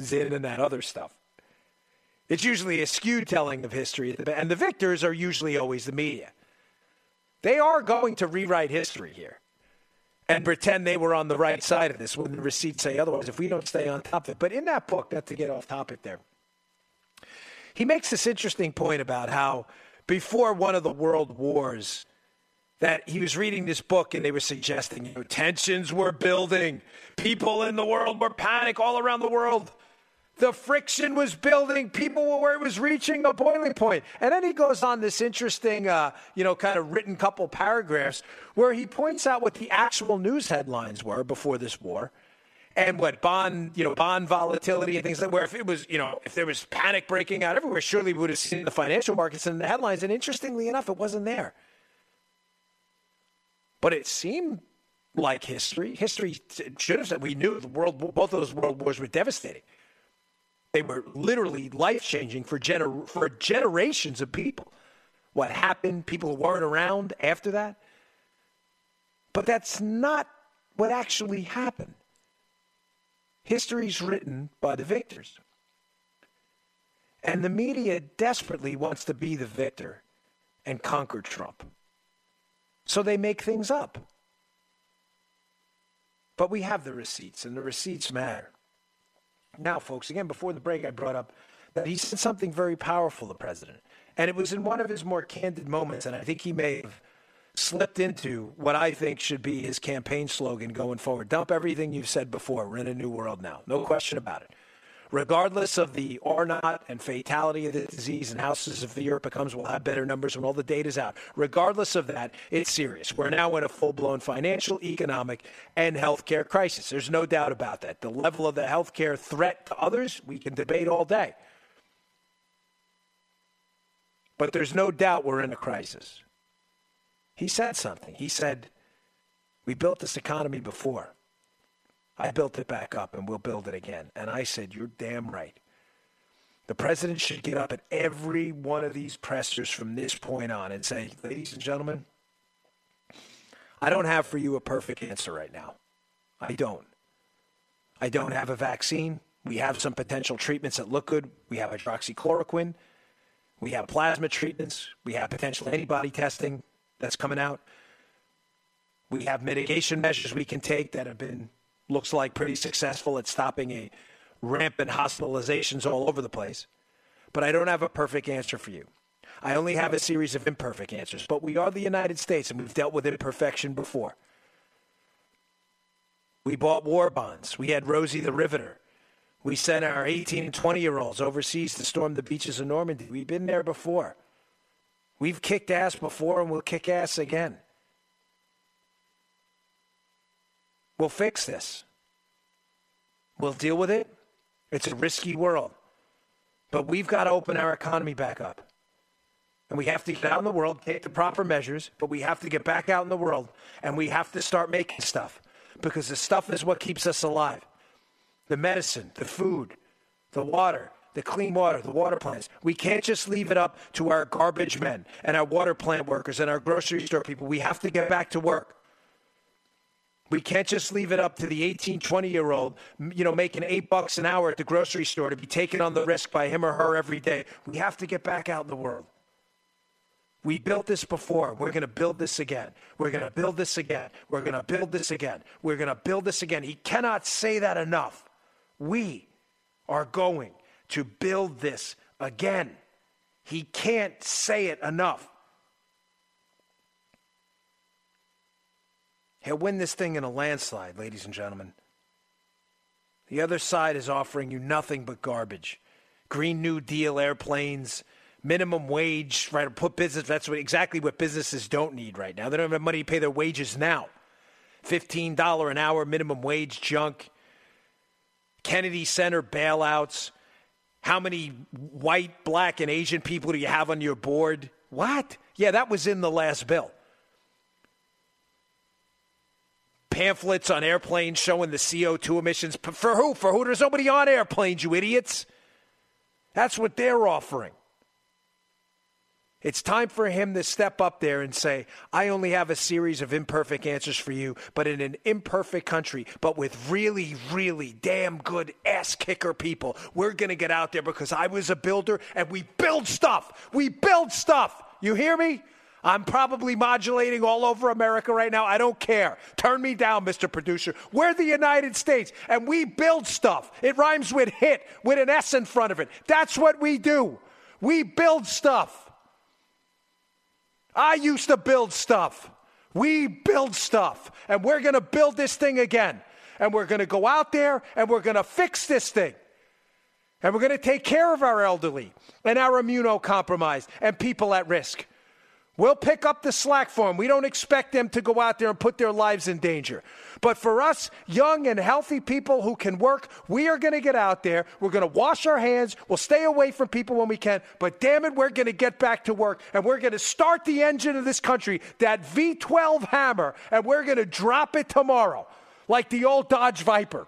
Speaker 2: Zinn and that other stuff. It's usually a skewed telling of history, and the victors are usually always the media. They are going to rewrite history here and pretend they were on the right side of this when the receipts say otherwise if we don't stay on top of it. But in that book, not to get off topic there, he makes this interesting point about how before one of the world wars, that he was reading this book and they were suggesting you know, tensions were building, people in the world were panic all around the world. The friction was building. People were where it was reaching a boiling point. And then he goes on this interesting, uh, you know, kind of written couple paragraphs where he points out what the actual news headlines were before this war and what bond, you know, bond volatility and things like where if it was, you know, if there was panic breaking out everywhere, surely we would have seen the financial markets in the headlines. And interestingly enough, it wasn't there. But it seemed like history. History should have said we knew the world, both of those world wars were devastating. They were literally life changing for, gener- for generations of people. What happened, people weren't around after that. But that's not what actually happened. History's written by the victors. And the media desperately wants to be the victor and conquer Trump. So they make things up. But we have the receipts, and the receipts matter. Now, folks, again, before the break, I brought up that he said something very powerful, the president. And it was in one of his more candid moments, and I think he may have slipped into what I think should be his campaign slogan going forward. Dump everything you've said before. We're in a new world now. No question about it regardless of the or not and fatality of the disease and how severe it becomes, we'll have better numbers when all the data's out. Regardless of that, it's serious. We're now in a full blown financial, economic, and healthcare crisis. There's no doubt about that. The level of the healthcare threat to others, we can debate all day. But there's no doubt we're in a crisis. He said something. He said, We built this economy before. I built it back up and we'll build it again. And I said, You're damn right. The president should get up at every one of these pressers from this point on and say, Ladies and gentlemen, I don't have for you a perfect answer right now. I don't. I don't have a vaccine. We have some potential treatments that look good. We have hydroxychloroquine. We have plasma treatments. We have potential antibody testing that's coming out. We have mitigation measures we can take that have been, looks like, pretty successful at stopping a rampant hospitalizations all over the place. But I don't have a perfect answer for you. I only have a series of imperfect answers. But we are the United States, and we've dealt with imperfection before. We bought war bonds. We had Rosie the Riveter. We sent our 18 and 20 year olds overseas to storm the beaches of Normandy. We've been there before. We've kicked ass before and we'll kick ass again. We'll fix this. We'll deal with it. It's a risky world. But we've got to open our economy back up. And we have to get out in the world, take the proper measures, but we have to get back out in the world and we have to start making stuff because the stuff is what keeps us alive the medicine, the food, the water, the clean water, the water plants. We can't just leave it up to our garbage men and our water plant workers and our grocery store people. We have to get back to work. We can't just leave it up to the 18, 20 year old, you know, making eight bucks an hour at the grocery store to be taken on the risk by him or her every day. We have to get back out in the world. We built this before. We're going to build this again. We're going to build this again. We're going to build this again. We're going to build this again. He cannot say that enough. We are going to build this again. He can't say it enough. He'll win this thing in a landslide, ladies and gentlemen. The other side is offering you nothing but garbage. Green New Deal airplanes, minimum wage, right? Put business, that's what, exactly what businesses don't need right now. They don't have money to pay their wages now. $15 an hour minimum wage junk. Kennedy Center bailouts. How many white, black, and Asian people do you have on your board? What? Yeah, that was in the last bill. Pamphlets on airplanes showing the CO2 emissions. For who? For who? There's nobody on airplanes, you idiots. That's what they're offering. It's time for him to step up there and say, I only have a series of imperfect answers for you, but in an imperfect country, but with really, really damn good ass kicker people. We're going to get out there because I was a builder and we build stuff. We build stuff. You hear me? I'm probably modulating all over America right now. I don't care. Turn me down, Mr. Producer. We're the United States and we build stuff. It rhymes with hit with an S in front of it. That's what we do. We build stuff. I used to build stuff. We build stuff. And we're going to build this thing again. And we're going to go out there and we're going to fix this thing. And we're going to take care of our elderly and our immunocompromised and people at risk. We'll pick up the slack for them. We don't expect them to go out there and put their lives in danger. But for us, young and healthy people who can work, we are going to get out there. We're going to wash our hands. We'll stay away from people when we can. But damn it, we're going to get back to work and we're going to start the engine of this country, that V12 hammer, and we're going to drop it tomorrow like the old Dodge Viper.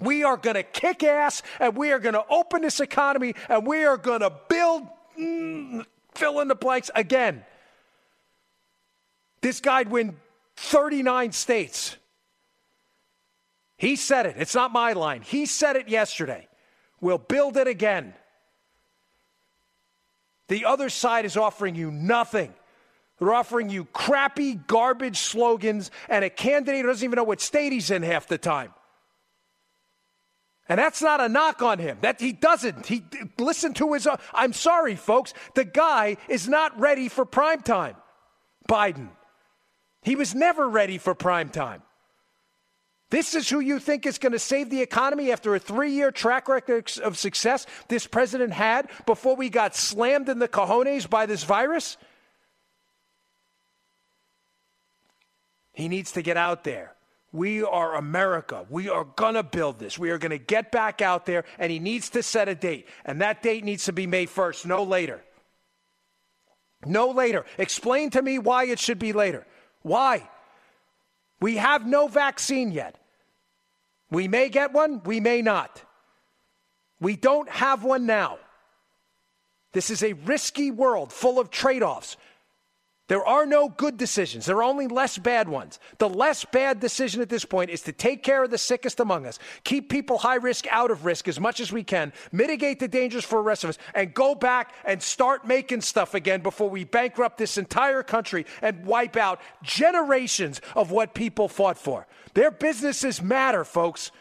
Speaker 2: We are going to kick ass and we are going to open this economy and we are going to build, mm, fill in the blanks again. This guy'd win 39 states. He said it. It's not my line. He said it yesterday. We'll build it again. The other side is offering you nothing. They're offering you crappy, garbage slogans and a candidate who doesn't even know what state he's in half the time. And that's not a knock on him. That he doesn't. He listen to his. I'm sorry, folks. The guy is not ready for prime time. Biden. He was never ready for prime time. This is who you think is going to save the economy after a three year track record of success this president had before we got slammed in the cojones by this virus? He needs to get out there. We are America. We are going to build this. We are going to get back out there, and he needs to set a date. And that date needs to be May 1st, no later. No later. Explain to me why it should be later. Why? We have no vaccine yet. We may get one, we may not. We don't have one now. This is a risky world full of trade offs. There are no good decisions. There are only less bad ones. The less bad decision at this point is to take care of the sickest among us, keep people high risk out of risk as much as we can, mitigate the dangers for the rest of us, and go back and start making stuff again before we bankrupt this entire country and wipe out generations of what people fought for. Their businesses matter, folks.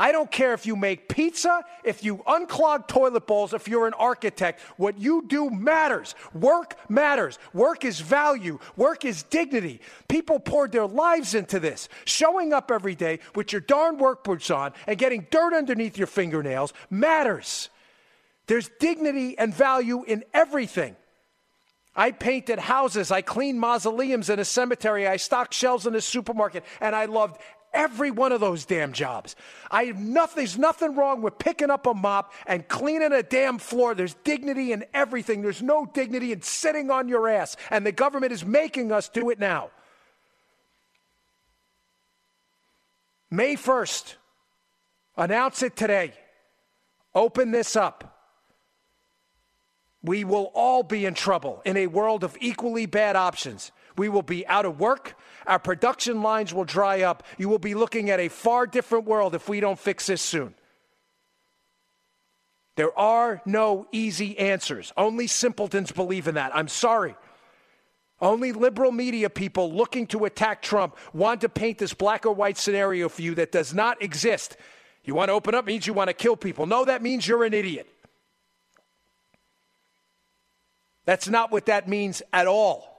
Speaker 2: I don't care if you make pizza, if you unclog toilet bowls, if you're an architect. What you do matters. Work matters. Work is value. Work is dignity. People poured their lives into this. Showing up every day with your darn work boots on and getting dirt underneath your fingernails matters. There's dignity and value in everything. I painted houses, I cleaned mausoleums in a cemetery, I stocked shelves in a supermarket, and I loved every one of those damn jobs. I have nothing, there's nothing wrong with picking up a mop and cleaning a damn floor. There's dignity in everything. There's no dignity in sitting on your ass. And the government is making us do it now. May 1st, announce it today. Open this up. We will all be in trouble in a world of equally bad options. We will be out of work. Our production lines will dry up. You will be looking at a far different world if we don't fix this soon. There are no easy answers. Only simpletons believe in that. I'm sorry. Only liberal media people looking to attack Trump want to paint this black or white scenario for you that does not exist. You want to open up means you want to kill people. No, that means you're an idiot. That's not what that means at all.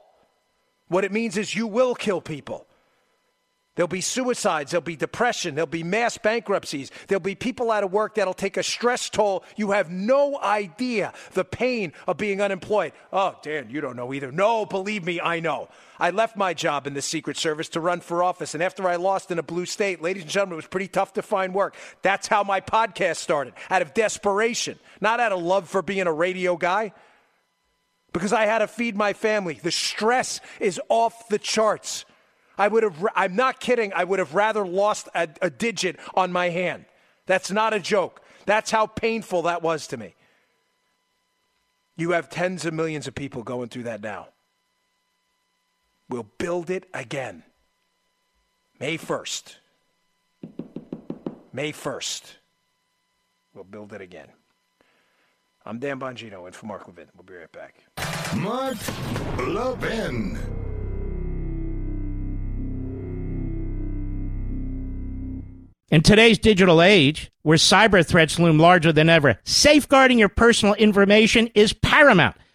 Speaker 2: What it means is you will kill people. There'll be suicides, there'll be depression, there'll be mass bankruptcies, there'll be people out of work that'll take a stress toll. You have no idea the pain of being unemployed. Oh, Dan, you don't know either. No, believe me, I know. I left my job in the Secret Service to run for office, and after I lost in a blue state, ladies and gentlemen, it was pretty tough to find work. That's how my podcast started, out of desperation, not out of love for being a radio guy because I had to feed my family. The stress is off the charts. I would have, I'm not kidding, I would have rather lost a, a digit on my hand. That's not a joke. That's how painful that was to me. You have tens of millions of people going through that now. We'll build it again. May 1st. May 1st. We'll build it again. I'm Dan Bongino and for Mark Levin. We'll be right back.
Speaker 1: Mark Levin.
Speaker 3: In today's digital age, where cyber threats loom larger than ever, safeguarding your personal information is paramount.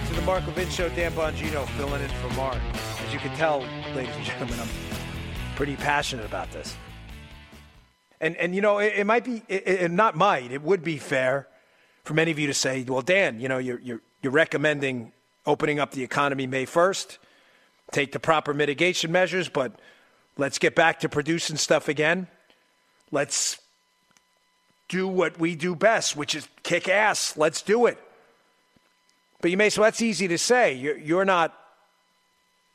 Speaker 2: Back to the Mark Levin Show. Dan Bongino filling in for Mark. As you can tell, ladies and gentlemen, I'm pretty passionate about this. And and you know, it, it might be, it, it, not might, it would be fair for many of you to say, well, Dan, you know, you're you're you're recommending opening up the economy May 1st, take the proper mitigation measures, but let's get back to producing stuff again. Let's do what we do best, which is kick ass. Let's do it. But you may well, that's easy to say. You're, you're not,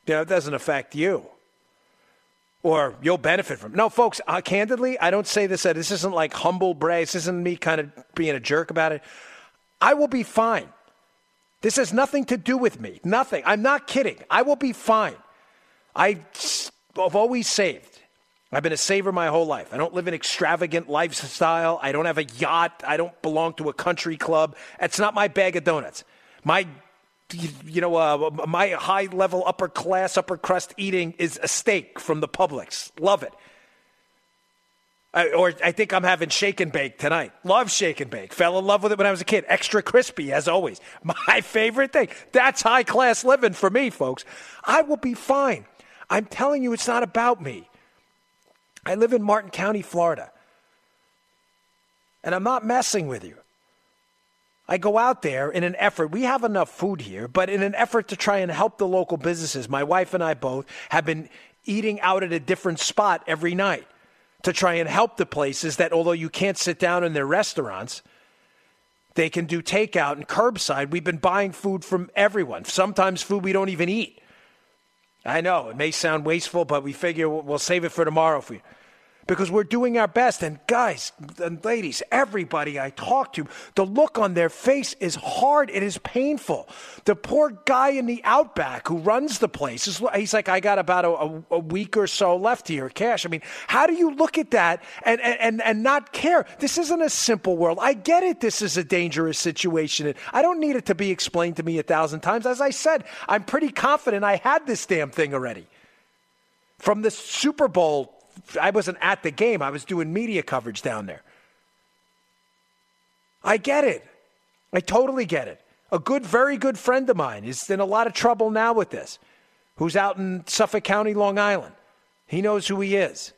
Speaker 2: you know, it doesn't affect you. Or you'll benefit from it. No, folks, uh, candidly, I don't say this, this isn't like humble brag. This isn't me kind of being a jerk about it. I will be fine. This has nothing to do with me. Nothing. I'm not kidding. I will be fine. I've always saved. I've been a saver my whole life. I don't live an extravagant lifestyle. I don't have a yacht. I don't belong to a country club. It's not my bag of donuts. My you know, uh, my high level, upper class, upper crust eating is a steak from the Publix. Love it. I, or I think I'm having shake and bake tonight. Love shake and bake. Fell in love with it when I was a kid. Extra crispy, as always. My favorite thing. That's high class living for me, folks. I will be fine. I'm telling you, it's not about me. I live in Martin County, Florida. And I'm not messing with you. I go out there in an effort. We have enough food here, but in an effort to try and help the local businesses, my wife and I both have been eating out at a different spot every night to try and help the places that, although you can't sit down in their restaurants, they can do takeout and curbside. We've been buying food from everyone, sometimes food we don't even eat. I know it may sound wasteful, but we figure we'll save it for tomorrow for you because we're doing our best. And guys and ladies, everybody I talk to, the look on their face is hard. It is painful. The poor guy in the outback who runs the place, is, he's like, I got about a, a, week or so left here, cash. I mean, how do you look at that and, and, and not care? This isn't a simple world. I get it. This is a dangerous situation. I don't need it to be explained to me a thousand times. As I said, I'm pretty confident I had this damn thing already. From the Super Bowl I wasn't at the game. I was doing media coverage down there. I get it. I totally get it. A good, very good friend of mine is in a lot of trouble now with this, who's out in Suffolk County, Long Island. He knows who he is.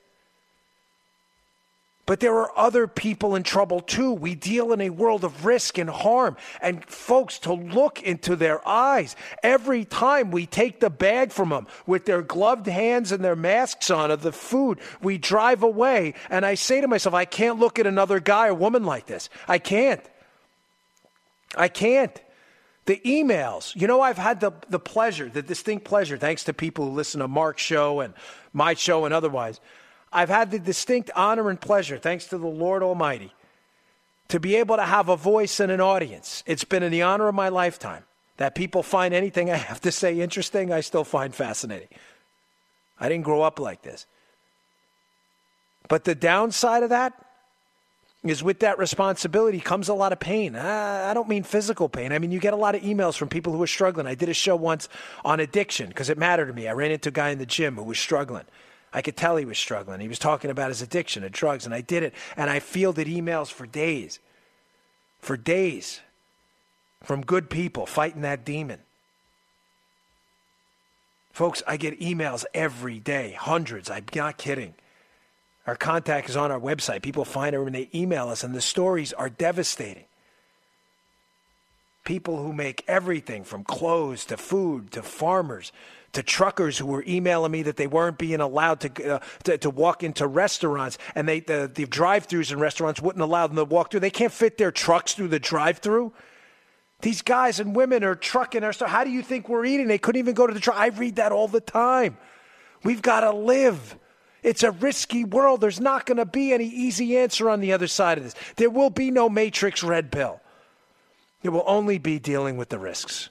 Speaker 2: But there are other people in trouble too. We deal in a world of risk and harm. And folks, to look into their eyes every time we take the bag from them with their gloved hands and their masks on of the food, we drive away. And I say to myself, I can't look at another guy or woman like this. I can't. I can't. The emails, you know, I've had the, the pleasure, the distinct pleasure, thanks to people who listen to Mark's show and my show and otherwise I've had the distinct honor and pleasure, thanks to the Lord Almighty, to be able to have a voice and an audience. It's been in the honor of my lifetime that people find anything I have to say interesting, I still find fascinating. I didn't grow up like this. But the downside of that is with that responsibility comes a lot of pain. I don't mean physical pain. I mean, you get a lot of emails from people who are struggling. I did a show once on addiction because it mattered to me. I ran into a guy in the gym who was struggling. I could tell he was struggling. He was talking about his addiction to drugs, and I did it. And I fielded emails for days, for days, from good people fighting that demon. Folks, I get emails every day, hundreds. I'm not kidding. Our contact is on our website. People find it when they email us, and the stories are devastating. People who make everything from clothes to food to farmers to truckers who were emailing me that they weren't being allowed to uh, to, to, walk into restaurants, and they the, the drive-throughs in restaurants wouldn't allow them to walk through. They can't fit their trucks through the drive-through. These guys and women are trucking our stuff. How do you think we're eating? They couldn't even go to the drive. I read that all the time. We've got to live. It's a risky world. There's not going to be any easy answer on the other side of this. There will be no matrix red pill. It will only be dealing with the risks.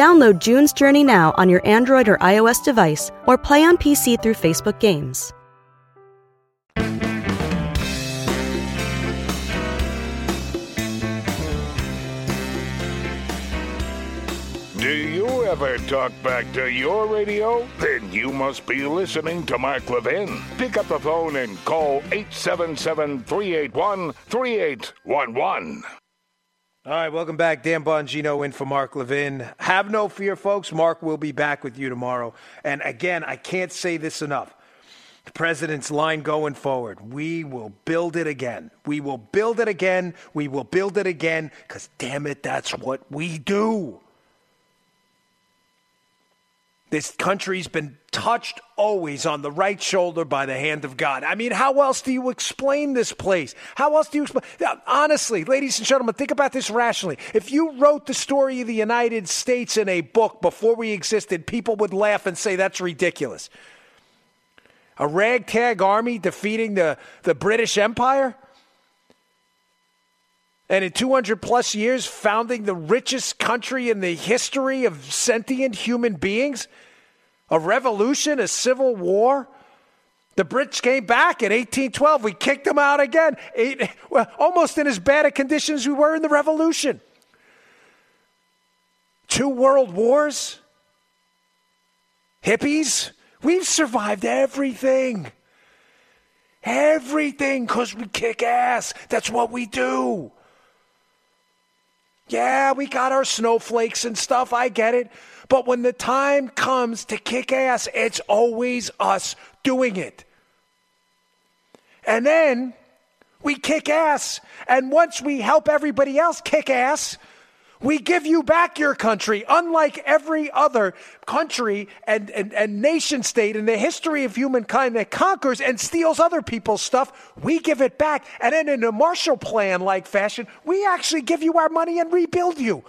Speaker 26: Download June's Journey now on your Android or iOS device or play on PC through Facebook Games.
Speaker 1: Do you ever talk back to your radio? Then you must be listening to Mark Levin. Pick up the phone and call 877 381 3811.
Speaker 2: All right, welcome back. Dan Bongino in for Mark Levin. Have no fear, folks. Mark will be back with you tomorrow. And again, I can't say this enough. The president's line going forward we will build it again. We will build it again. We will build it again because, damn it, that's what we do. This country's been touched always on the right shoulder by the hand of God. I mean, how else do you explain this place? How else do you explain? Honestly, ladies and gentlemen, think about this rationally. If you wrote the story of the United States in a book before we existed, people would laugh and say that's ridiculous. A ragtag army defeating the, the British Empire? And in 200 plus years, founding the richest country in the history of sentient human beings? A revolution, a civil war? The Brits came back in 1812. We kicked them out again, Eight, well, almost in as bad a condition as we were in the Revolution. Two world wars, hippies. We've survived everything. Everything because we kick ass. That's what we do. Yeah, we got our snowflakes and stuff. I get it. But when the time comes to kick ass, it's always us doing it. And then we kick ass. And once we help everybody else kick ass, we give you back your country, unlike every other country and, and, and nation state in the history of humankind that conquers and steals other people's stuff. We give it back. And then in a Marshall Plan like fashion, we actually give you our money and rebuild you.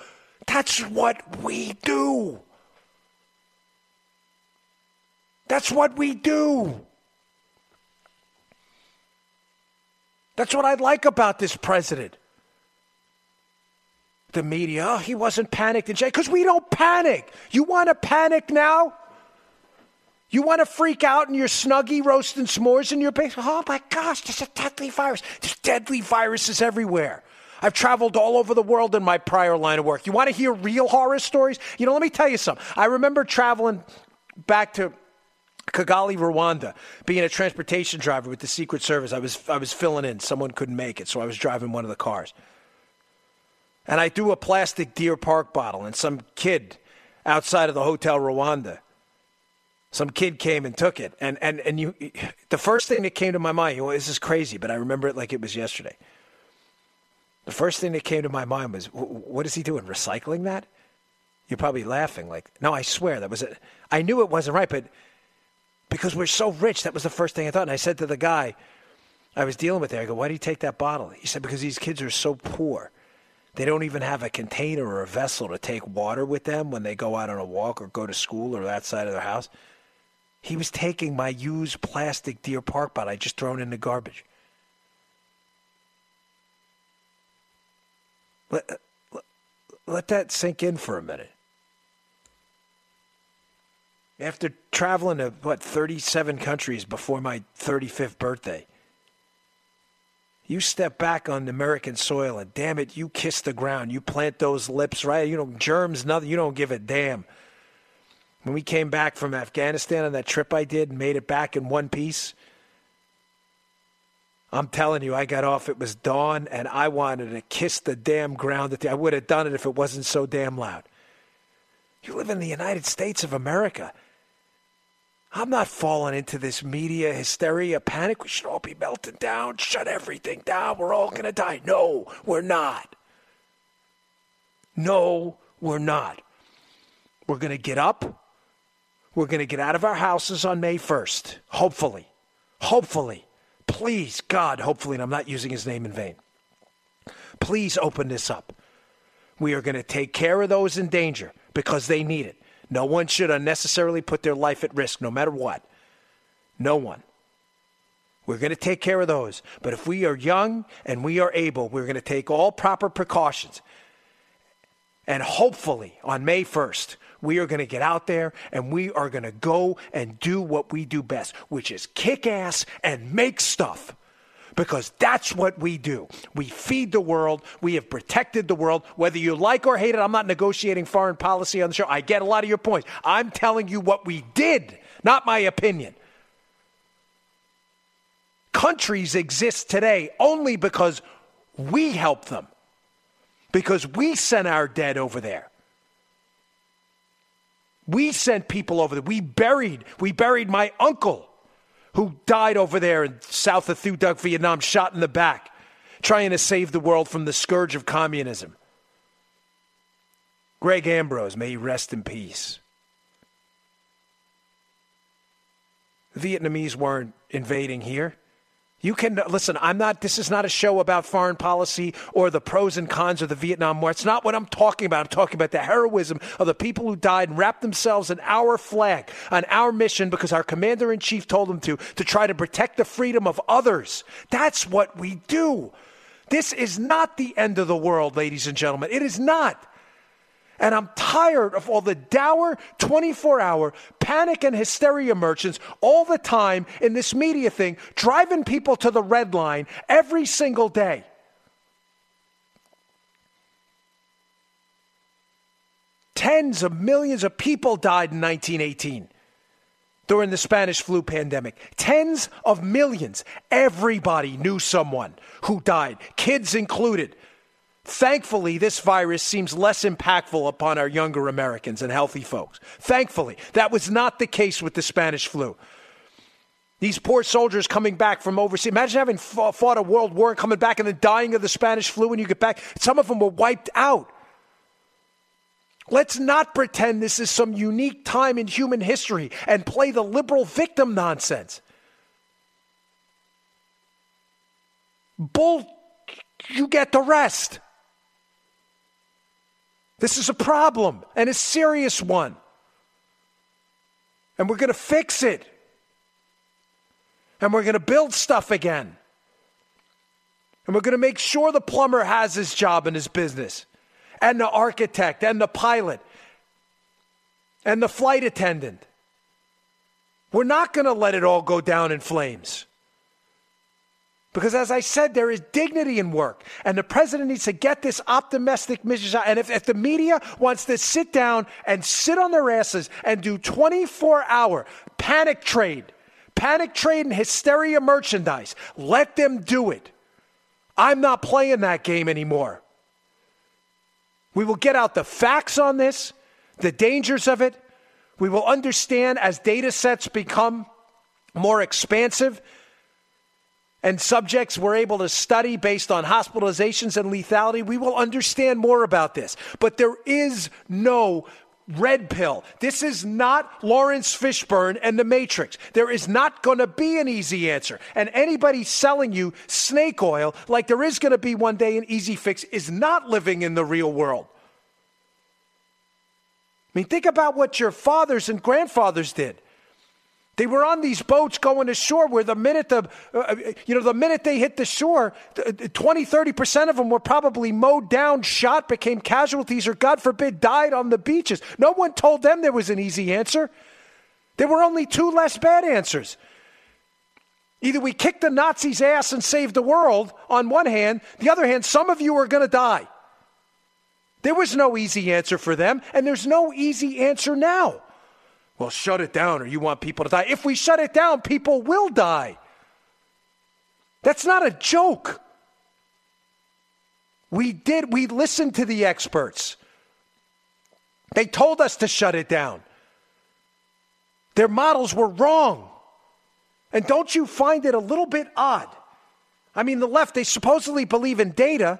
Speaker 2: That's what we do. That's what we do. That's what I like about this president the media, oh, he wasn't panicked in January. Because we don't panic. You want to panic now? You want to freak out in your snuggie roasting s'mores in your basement? Oh my gosh, there's a deadly virus. There's deadly viruses everywhere. I've traveled all over the world in my prior line of work. You want to hear real horror stories? You know, let me tell you something. I remember traveling back to Kigali, Rwanda, being a transportation driver with the Secret Service. I was I was filling in. Someone couldn't make it, so I was driving one of the cars and I threw a plastic Deer Park bottle, and some kid outside of the Hotel Rwanda, some kid came and took it. And, and, and you, the first thing that came to my mind, know, this is crazy, but I remember it like it was yesterday. The first thing that came to my mind was, what is he doing? Recycling that? You're probably laughing like, no, I swear that was it. I knew it wasn't right, but because we're so rich, that was the first thing I thought. And I said to the guy I was dealing with there, I go, why do you take that bottle? He said, because these kids are so poor they don't even have a container or a vessel to take water with them when they go out on a walk or go to school or that side of their house. He was taking my used plastic Deer Park bottle I just thrown in the garbage. Let, let, let that sink in for a minute. After traveling to, what, 37 countries before my 35th birthday, you step back on American soil and damn it, you kiss the ground. You plant those lips right. You know, germs, nothing. You don't give a damn. When we came back from Afghanistan on that trip I did and made it back in one piece, I'm telling you, I got off. It was dawn, and I wanted to kiss the damn ground. I would have done it if it wasn't so damn loud. You live in the United States of America. I'm not falling into this media hysteria, panic. We should all be melting down, shut everything down. We're all going to die. No, we're not. No, we're not. We're going to get up. We're going to get out of our houses on May 1st. Hopefully. Hopefully. Please, God, hopefully, and I'm not using his name in vain. Please open this up. We are going to take care of those in danger because they need it. No one should unnecessarily put their life at risk, no matter what. No one. We're going to take care of those. But if we are young and we are able, we're going to take all proper precautions. And hopefully on May 1st, we are going to get out there and we are going to go and do what we do best, which is kick ass and make stuff because that's what we do. We feed the world. We have protected the world. Whether you like or hate it, I'm not negotiating foreign policy on the show. I get a lot of your points. I'm telling you what we did, not my opinion. Countries exist today only because we helped them, because we sent our dead over there. We sent people over there. We buried, we buried my uncle who died over there in south of Thu Duc Vietnam, shot in the back, trying to save the world from the scourge of communism. Greg Ambrose, may he rest in peace. The Vietnamese weren't invading here. You can listen, I'm not this is not a show about foreign policy or the pros and cons of the Vietnam War. It's not what I'm talking about. I'm talking about the heroism of the people who died and wrapped themselves in our flag, on our mission because our commander in chief told them to to try to protect the freedom of others. That's what we do. This is not the end of the world, ladies and gentlemen. It is not. And I'm tired of all the dour 24 hour panic and hysteria merchants all the time in this media thing, driving people to the red line every single day. Tens of millions of people died in 1918 during the Spanish flu pandemic. Tens of millions. Everybody knew someone who died, kids included. Thankfully, this virus seems less impactful upon our younger Americans and healthy folks. Thankfully, that was not the case with the Spanish flu. These poor soldiers coming back from overseas. Imagine having fought a world war and coming back and then dying of the Spanish flu when you get back. Some of them were wiped out. Let's not pretend this is some unique time in human history and play the liberal victim nonsense. Bull, you get the rest. This is a problem and a serious one. And we're going to fix it. And we're going to build stuff again. And we're going to make sure the plumber has his job and his business, and the architect, and the pilot, and the flight attendant. We're not going to let it all go down in flames. Because as I said, there is dignity in work. And the president needs to get this optimistic message out. And if, if the media wants to sit down and sit on their asses and do 24 hour panic trade, panic trade and hysteria merchandise, let them do it. I'm not playing that game anymore. We will get out the facts on this, the dangers of it. We will understand as data sets become more expansive and subjects we're able to study based on hospitalizations and lethality, we will understand more about this. But there is no red pill. This is not Laurence Fishburne and the Matrix. There is not going to be an easy answer. And anybody selling you snake oil like there is going to be one day an easy fix is not living in the real world. I mean, think about what your fathers and grandfathers did. They were on these boats going ashore where the minute the, uh, you know, the minute they hit the shore, 20, 30% of them were probably mowed down, shot, became casualties, or God forbid, died on the beaches. No one told them there was an easy answer. There were only two less bad answers. Either we kick the Nazis' ass and save the world on one hand, the other hand, some of you are going to die. There was no easy answer for them, and there's no easy answer now. Well, shut it down or you want people to die. If we shut it down, people will die. That's not a joke. We did, we listened to the experts. They told us to shut it down. Their models were wrong. And don't you find it a little bit odd? I mean, the left, they supposedly believe in data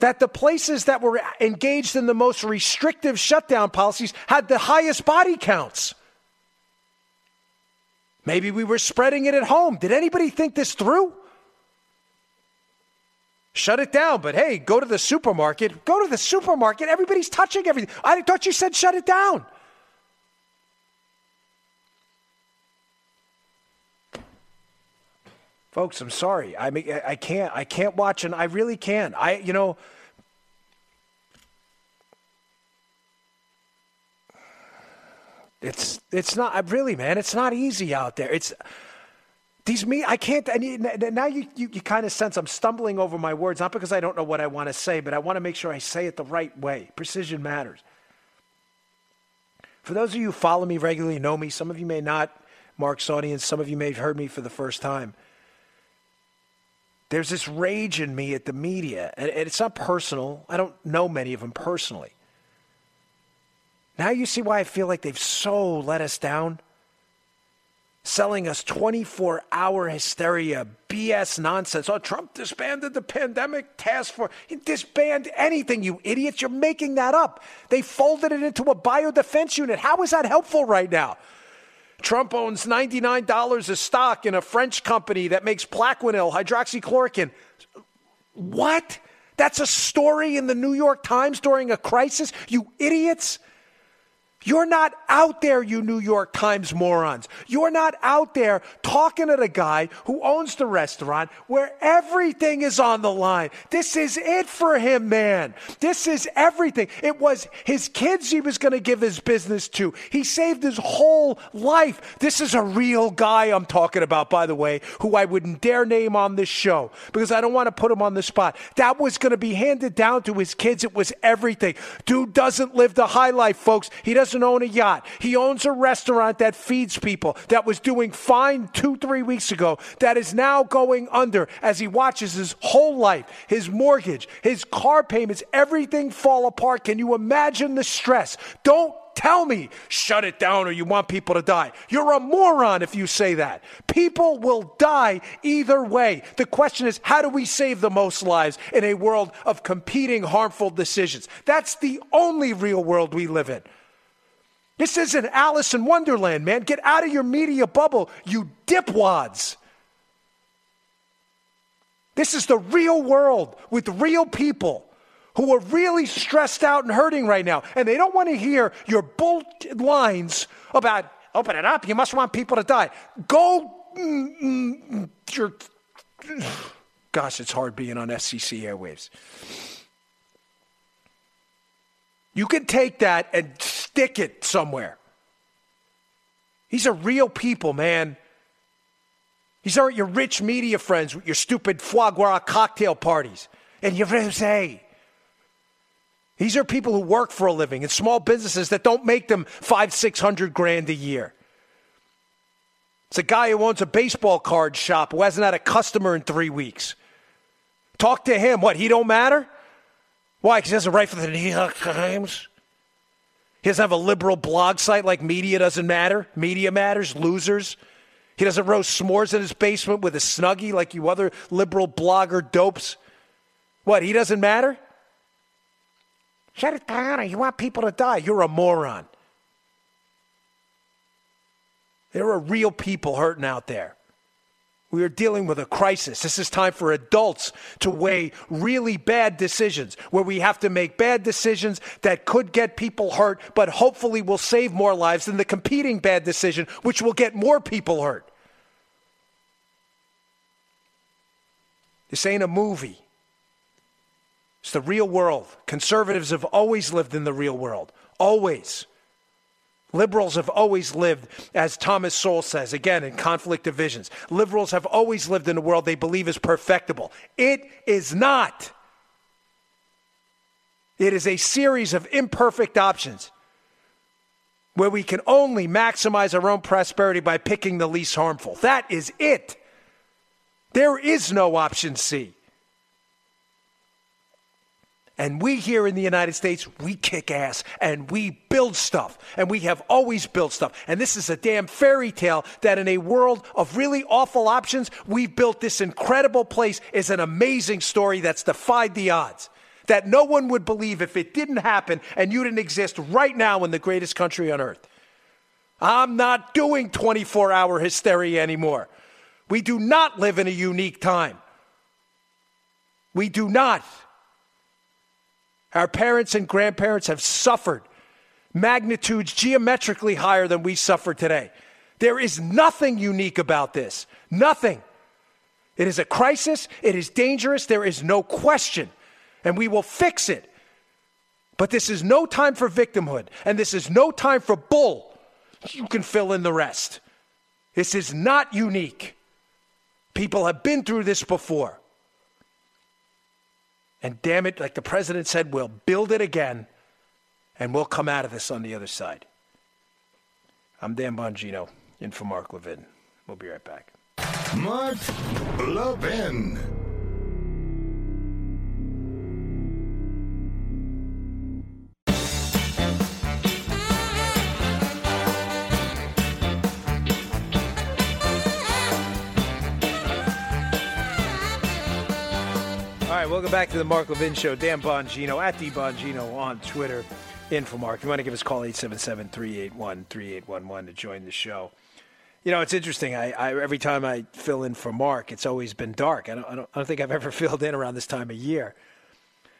Speaker 2: that the places that were engaged in the most restrictive shutdown policies had the highest body counts. Maybe we were spreading it at home. Did anybody think this through? Shut it down, but hey, go to the supermarket. Go to the supermarket. Everybody's touching everything. I thought you said shut it down. Folks, I'm sorry. I mean, I can't. I can't watch, and I really can't. I, you know, it's it's not really, man. It's not easy out there. It's these me. I can't. And now you, you you kind of sense I'm stumbling over my words, not because I don't know what I want to say, but I want to make sure I say it the right way. Precision matters. For those of you who follow me regularly, know me. Some of you may not. Mark's audience. Some of you may have heard me for the first time there's this rage in me at the media, and it's not personal. I don't know many of them personally. Now you see why I feel like they've so let us down? Selling us 24 hour hysteria, BS nonsense. Oh, Trump disbanded the pandemic task force. He disbanded anything, you idiots. You're making that up. They folded it into a biodefense unit. How is that helpful right now? Trump owns $99 of stock in a French company that makes Plaquenil, hydroxychloroquine. What? That's a story in the New York Times during a crisis? You idiots. You're not out there, you New York Times morons. You're not out there talking to the guy who owns the restaurant where everything is on the line. This is it for him, man. This is everything. It was his kids he was going to give his business to. He saved his whole life. This is a real guy I'm talking about, by the way, who I wouldn't dare name on this show because I don't want to put him on the spot. That was going to be handed down to his kids. It was everything. Dude doesn't live the high life, folks. He doesn't doesn't own a yacht. He owns a restaurant that feeds people that was doing fine two, three weeks ago that is now going under as he watches his whole life, his mortgage, his car payments, everything fall apart. Can you imagine the stress? Don't tell me shut it down or you want people to die. You're a moron if you say that. People will die either way. The question is, how do we save the most lives in a world of competing harmful decisions? That's the only real world we live in. This isn't Alice in Wonderland, man. Get out of your media bubble, you dipwads. This is the real world with real people who are really stressed out and hurting right now. And they don't want to hear your bull lines about open it up. You must want people to die. Go. Mm, mm, gosh, it's hard being on FCC airwaves. You can take that and stick it somewhere. These are real people, man. These aren't your rich media friends with your stupid foie gras cocktail parties and your say. These are people who work for a living in small businesses that don't make them five, six hundred grand a year. It's a guy who owns a baseball card shop who hasn't had a customer in three weeks. Talk to him. What, he don't matter? Why? Because he doesn't write for the New York Times? He doesn't have a liberal blog site like Media Doesn't Matter. Media Matters, losers. He doesn't roast s'mores in his basement with a snuggie like you other liberal blogger dopes. What, he doesn't matter? Shut it down you want people to die. You're a moron. There are real people hurting out there. We are dealing with a crisis. This is time for adults to weigh really bad decisions where we have to make bad decisions that could get people hurt, but hopefully will save more lives than the competing bad decision, which will get more people hurt. This ain't a movie. It's the real world. Conservatives have always lived in the real world. Always. Liberals have always lived, as Thomas Sowell says, again, in conflict of visions. Liberals have always lived in a world they believe is perfectible. It is not. It is a series of imperfect options where we can only maximize our own prosperity by picking the least harmful. That is it. There is no option C. And we here in the United States, we kick ass and we build stuff. And we have always built stuff. And this is a damn fairy tale that in a world of really awful options, we've built this incredible place is an amazing story that's defied the odds. That no one would believe if it didn't happen and you didn't exist right now in the greatest country on earth. I'm not doing 24 hour hysteria anymore. We do not live in a unique time. We do not. Our parents and grandparents have suffered magnitudes geometrically higher than we suffer today. There is nothing unique about this. Nothing. It is a crisis. It is dangerous. There is no question. And we will fix it. But this is no time for victimhood. And this is no time for bull. You can fill in the rest. This is not unique. People have been through this before. And damn it, like the president said, we'll build it again and we'll come out of this on the other side. I'm Dan Bongino, in for Mark Levin. We'll be right back.
Speaker 1: Mark Levin.
Speaker 2: Right, welcome back to the Mark Levin Show. Dan Bongino at D Bongino on Twitter. In for Mark. You want to give us a call, 877 381 3811 to join the show. You know, it's interesting. I, I every time I fill in for Mark, it's always been dark. I don't, I don't, I don't think I've ever filled in around this time of year.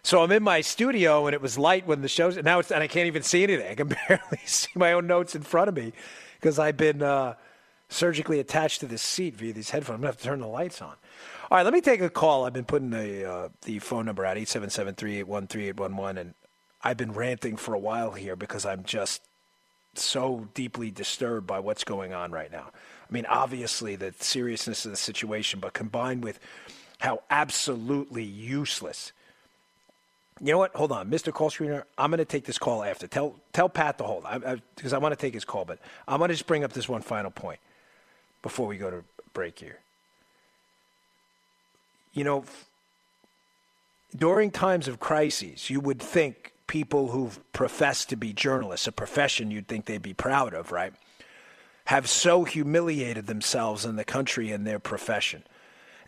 Speaker 2: So I'm in my studio and it was light when the show's and now it's and I can't even see anything. I can barely see my own notes in front of me because I've been uh, surgically attached to this seat via these headphones. I'm gonna have to turn the lights on. All right, let me take a call. I've been putting the uh, the phone number out 877-381-3811 and I've been ranting for a while here because I'm just so deeply disturbed by what's going on right now. I mean, obviously the seriousness of the situation, but combined with how absolutely useless you know what? Hold on, Mr. Call Screener. I'm going to take this call after. Tell tell Pat to hold, because I, I, I want to take his call. But I'm going to just bring up this one final point before we go to break here. You know, during times of crises, you would think people who've professed to be journalists, a profession you'd think they'd be proud of, right, have so humiliated themselves in the country and their profession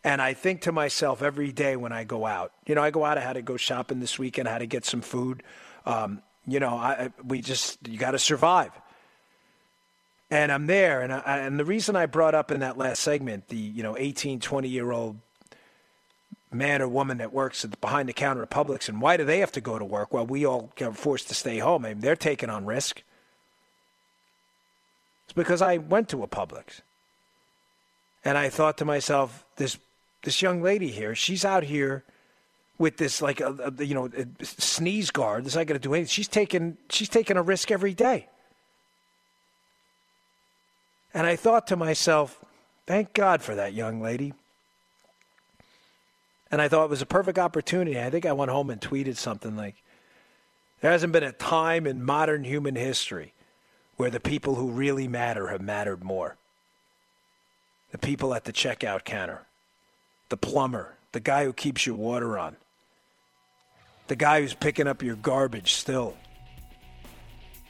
Speaker 2: and I think to myself every day when I go out, you know, I go out, I had to go shopping this weekend, I had to get some food. Um, you know, I, we just, you got to survive. And I'm there. And, I, and the reason I brought up in that last segment the, you know, 18, 20 year old man or woman that works at behind the counter at Publix, and why do they have to go to work while we all are forced to stay home? I mean, they're taking on risk. It's because I went to a Publix. And I thought to myself, this this young lady here, she's out here with this like a, a you know a sneeze guard. This not going to do anything. She's taking she's taking a risk every day. And I thought to myself, thank God for that young lady. And I thought it was a perfect opportunity. I think I went home and tweeted something like, there hasn't been a time in modern human history where the people who really matter have mattered more. The people at the checkout counter, the plumber, the guy who keeps your water on, the guy who's picking up your garbage still,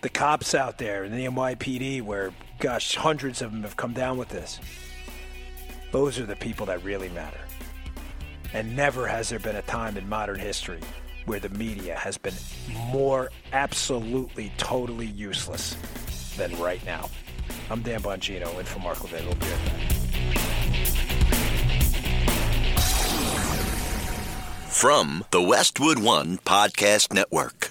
Speaker 2: the cops out there in the NYPD, where, gosh, hundreds of them have come down with this. Those are the people that really matter. And never has there been a time in modern history where the media has been more absolutely, totally useless than right now. I'm Dan Bongino in for Mark Levin. We'll be right back.
Speaker 25: From the Westwood One Podcast Network.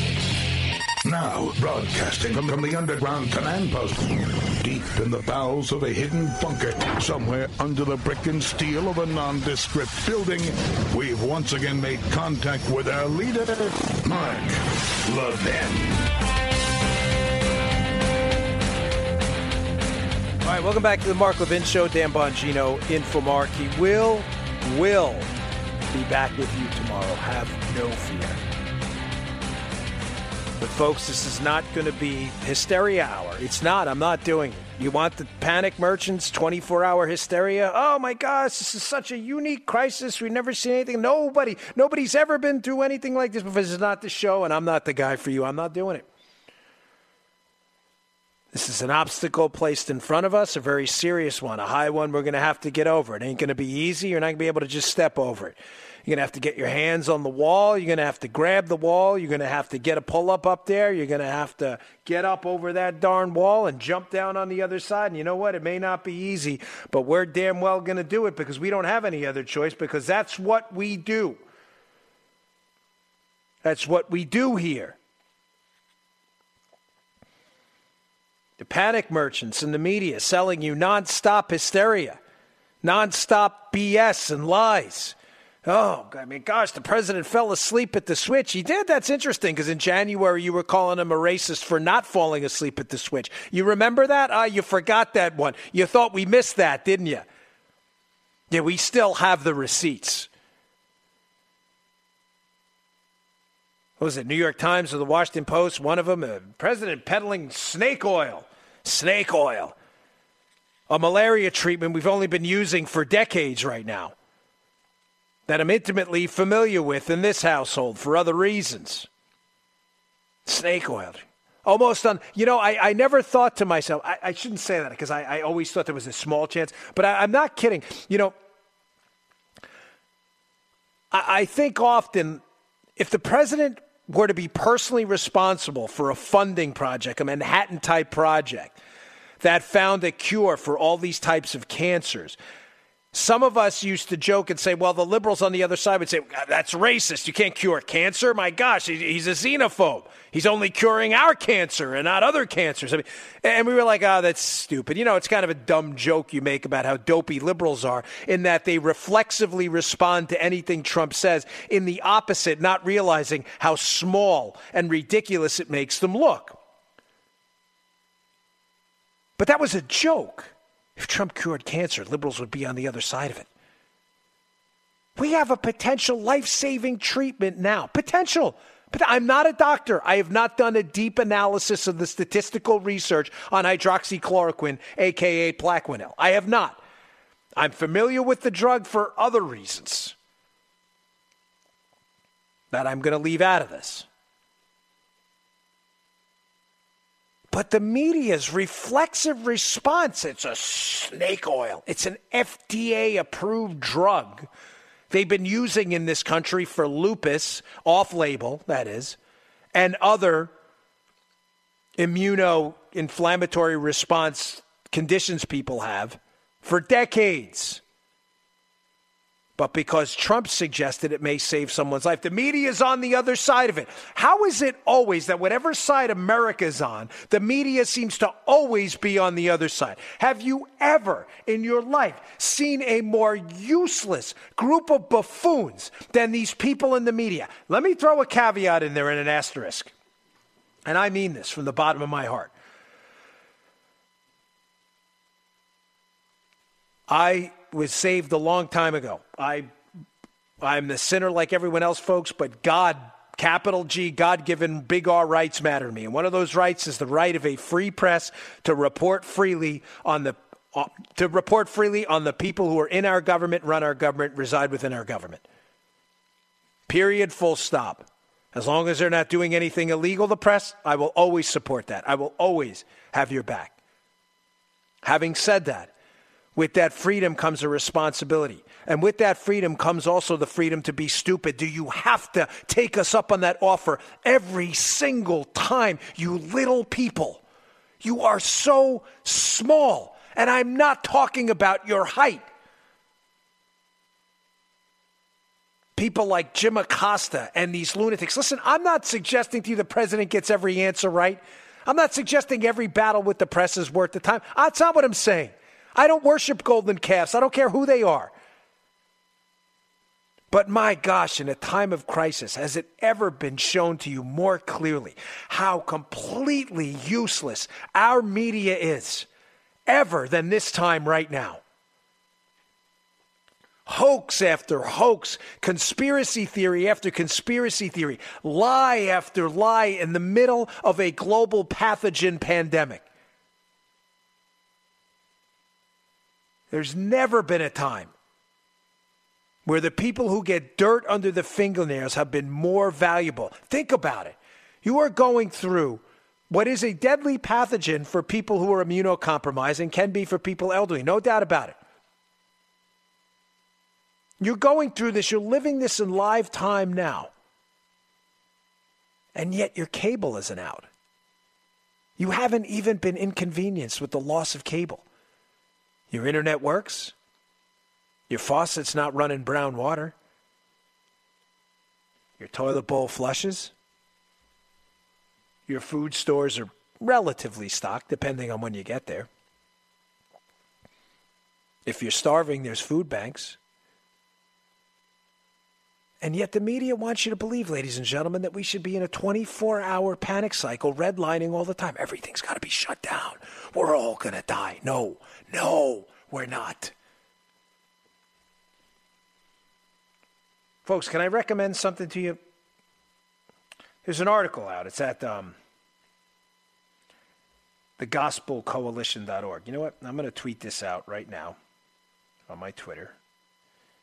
Speaker 1: Now, broadcasting from, the underground command post, deep in the bowels of a hidden bunker, somewhere under the brick and steel of a nondescript building, we've once again made contact with our leader, Mark Levin.
Speaker 2: All right, welcome back to the Mark Levin Show. Dan Bongino in for Mark. He will, will be back with you tomorrow. Have no fear. But folks, this is not going to be hysteria hour. It's not. I'm not doing it. You want the panic merchants 24 hour hysteria? Oh my gosh, this is such a unique crisis. We've never seen anything. Nobody, nobody's ever been through anything like this before. This is not the show, and I'm not the guy for you. I'm not doing it. This is an obstacle placed in front of us, a very serious one, a high one we're going to have to get over. It ain't going to be easy. You're not going to be able to just step over it. You're going to have to get your hands on the wall. You're going to have to grab the wall. You're going to have to get a pull up up there. You're going to have to get up over that darn wall and jump down on the other side. And you know what? It may not be easy, but we're damn well going to do it because we don't have any other choice because that's what we do. That's what we do here. The panic merchants and the media selling you nonstop hysteria, nonstop BS and lies. Oh, I mean, gosh, the president fell asleep at the switch. He did. That's interesting because in January you were calling him a racist for not falling asleep at the switch. You remember that? Ah, you forgot that one. You thought we missed that, didn't you? Yeah, we still have the receipts. What was it, New York Times or the Washington Post? One of them, uh, president peddling snake oil. Snake oil. A malaria treatment we've only been using for decades right now. That I'm intimately familiar with in this household for other reasons. Snake oil. Almost on, you know, I, I never thought to myself, I, I shouldn't say that because I, I always thought there was a small chance, but I, I'm not kidding. You know, I, I think often if the president were to be personally responsible for a funding project, a Manhattan type project that found a cure for all these types of cancers, some of us used to joke and say, well, the liberals on the other side would say, that's racist. You can't cure cancer. My gosh, he's a xenophobe. He's only curing our cancer and not other cancers. I mean, and we were like, oh, that's stupid. You know, it's kind of a dumb joke you make about how dopey liberals are in that they reflexively respond to anything Trump says in the opposite, not realizing how small and ridiculous it makes them look. But that was a joke. If Trump cured cancer, liberals would be on the other side of it. We have a potential life saving treatment now. Potential. But I'm not a doctor. I have not done a deep analysis of the statistical research on hydroxychloroquine, aka Plaquenil. I have not. I'm familiar with the drug for other reasons that I'm going to leave out of this. But the media's reflexive response it's a snake oil, it's an FDA approved drug. They've been using in this country for lupus, off label, that is, and other immuno-inflammatory response conditions people have for decades but because Trump suggested it may save someone's life. The media is on the other side of it. How is it always that whatever side America is on, the media seems to always be on the other side? Have you ever in your life seen a more useless group of buffoons than these people in the media? Let me throw a caveat in there and an asterisk. And I mean this from the bottom of my heart. I was saved a long time ago. I, I'm the sinner like everyone else, folks, but God, capital G, God given big R rights matter to me. And one of those rights is the right of a free press to report freely on the uh, to report freely on the people who are in our government, run our government, reside within our government. Period, full stop. As long as they're not doing anything illegal, the press, I will always support that. I will always have your back. Having said that, with that freedom comes a responsibility. And with that freedom comes also the freedom to be stupid. Do you have to take us up on that offer every single time, you little people? You are so small. And I'm not talking about your height. People like Jim Acosta and these lunatics. Listen, I'm not suggesting to you the president gets every answer right. I'm not suggesting every battle with the press is worth the time. That's not what I'm saying. I don't worship golden calves. I don't care who they are. But my gosh, in a time of crisis, has it ever been shown to you more clearly how completely useless our media is ever than this time right now? Hoax after hoax, conspiracy theory after conspiracy theory, lie after lie in the middle of a global pathogen pandemic. There's never been a time where the people who get dirt under the fingernails have been more valuable. Think about it. You are going through what is a deadly pathogen for people who are immunocompromised and can be for people elderly, no doubt about it. You're going through this, you're living this in live time now. And yet your cable isn't out. You haven't even been inconvenienced with the loss of cable. Your internet works. Your faucet's not running brown water. Your toilet bowl flushes. Your food stores are relatively stocked, depending on when you get there. If you're starving, there's food banks. And yet, the media wants you to believe, ladies and gentlemen, that we should be in a 24 hour panic cycle, redlining all the time. Everything's got to be shut down. We're all going to die. No, no, we're not. Folks, can I recommend something to you? There's an article out. It's at um, thegospelcoalition.org. You know what? I'm going to tweet this out right now on my Twitter.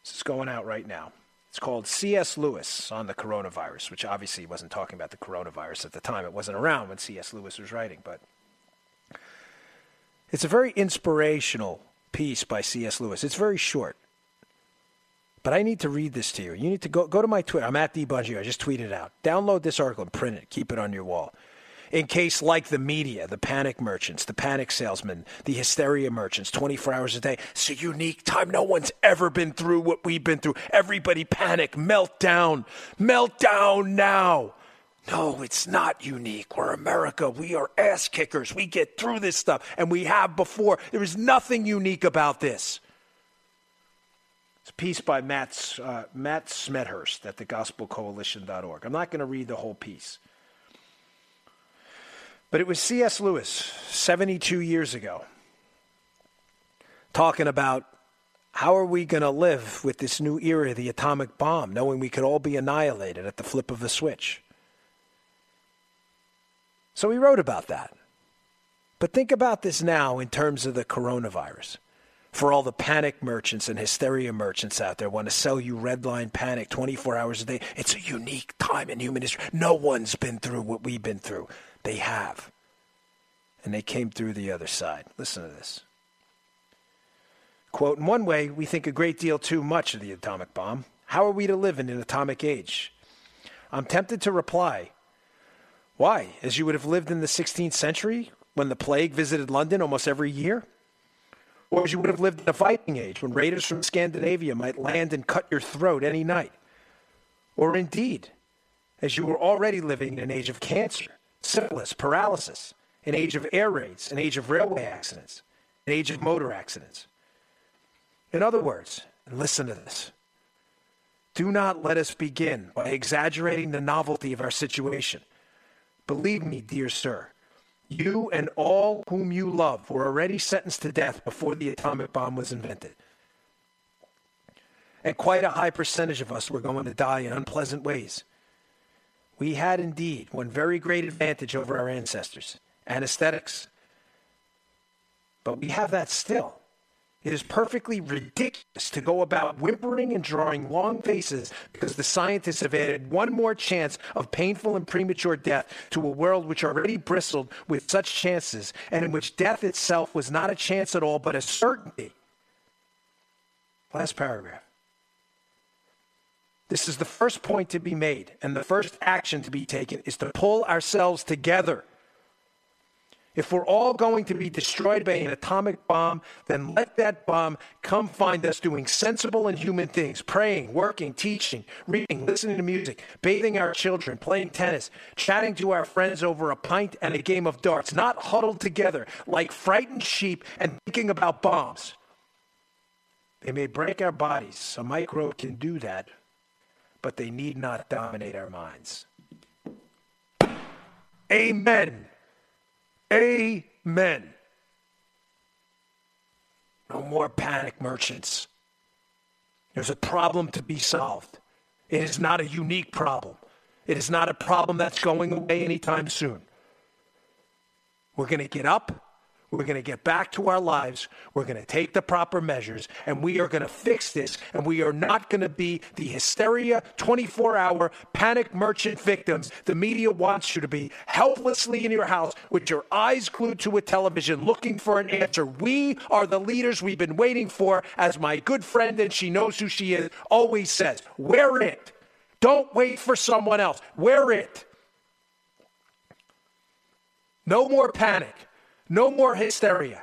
Speaker 2: This is going out right now. It's called C.S. Lewis on the coronavirus, which obviously he wasn't talking about the coronavirus at the time. It wasn't around when C.S. Lewis was writing, but it's a very inspirational piece by C.S. Lewis. It's very short. But I need to read this to you. You need to go, go to my Twitter. I'm at D Bongino. I just tweeted it out. Download this article and print it. Keep it on your wall. In case, like the media, the panic merchants, the panic salesmen, the hysteria merchants, 24 hours a day, it's a unique time. No one's ever been through what we've been through. Everybody panic, meltdown, meltdown now. No, it's not unique. We're America. We are ass kickers. We get through this stuff, and we have before. There is nothing unique about this. It's a piece by Matt, uh, Matt Smethurst at thegospelcoalition.org. I'm not going to read the whole piece. But it was C.S. Lewis 72 years ago talking about how are we going to live with this new era, the atomic bomb, knowing we could all be annihilated at the flip of a switch. So he wrote about that. But think about this now in terms of the coronavirus for all the panic merchants and hysteria merchants out there want to sell you red line panic 24 hours a day. It's a unique time in human history. No one's been through what we've been through. They have. And they came through the other side. Listen to this. Quote In one way, we think a great deal too much of the atomic bomb. How are we to live in an atomic age? I'm tempted to reply, Why? As you would have lived in the 16th century when the plague visited London almost every year? Or as you would have lived in a Viking age when raiders from Scandinavia might land and cut your throat any night. Or indeed, as you were already living in an age of cancer, syphilis, paralysis, an age of air raids, an age of railway accidents, an age of motor accidents. In other words, and listen to this do not let us begin by exaggerating the novelty of our situation. Believe me, dear sir, you and all whom you love were already sentenced to death before the atomic bomb was invented. And quite a high percentage of us were going to die in unpleasant ways. We had indeed one very great advantage over our ancestors anesthetics. But we have that still. It is perfectly ridiculous to go about whimpering and drawing long faces because the scientists have added one more chance of painful and premature death to a world which already bristled with such chances and in which death itself was not a chance at all but a certainty. Last paragraph. This is the first point to be made, and the first action to be taken is to pull ourselves together. If we're all going to be destroyed by an atomic bomb, then let that bomb come find us doing sensible and human things praying, working, teaching, reading, listening to music, bathing our children, playing tennis, chatting to our friends over a pint and a game of darts, not huddled together like frightened sheep and thinking about bombs. They may break our bodies. A microbe can do that, but they need not dominate our minds. Amen. Amen. No more panic, merchants. There's a problem to be solved. It is not a unique problem. It is not a problem that's going away anytime soon. We're going to get up we're going to get back to our lives. We're going to take the proper measures and we are going to fix this. And we are not going to be the hysteria 24 hour panic merchant victims the media wants you to be helplessly in your house with your eyes glued to a television looking for an answer. We are the leaders we've been waiting for, as my good friend, and she knows who she is, always says. We're it. Don't wait for someone else. We're it. No more panic. No more hysteria.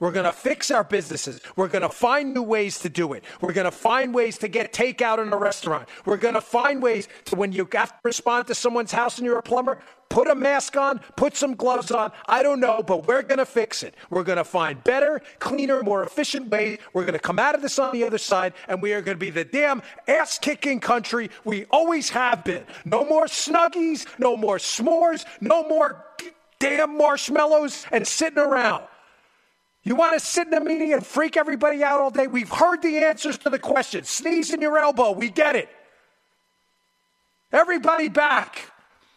Speaker 2: We're going to fix our businesses. We're going to find new ways to do it. We're going to find ways to get takeout in a restaurant. We're going to find ways to, when you have to respond to someone's house and you're a plumber, put a mask on, put some gloves on. I don't know, but we're going to fix it. We're going to find better, cleaner, more efficient ways. We're going to come out of this on the other side, and we are going to be the damn ass kicking country we always have been. No more snuggies, no more s'mores, no more damn marshmallows and sitting around. You want to sit in a meeting and freak everybody out all day? We've heard the answers to the questions. Sneeze in your elbow. We get it. Everybody back.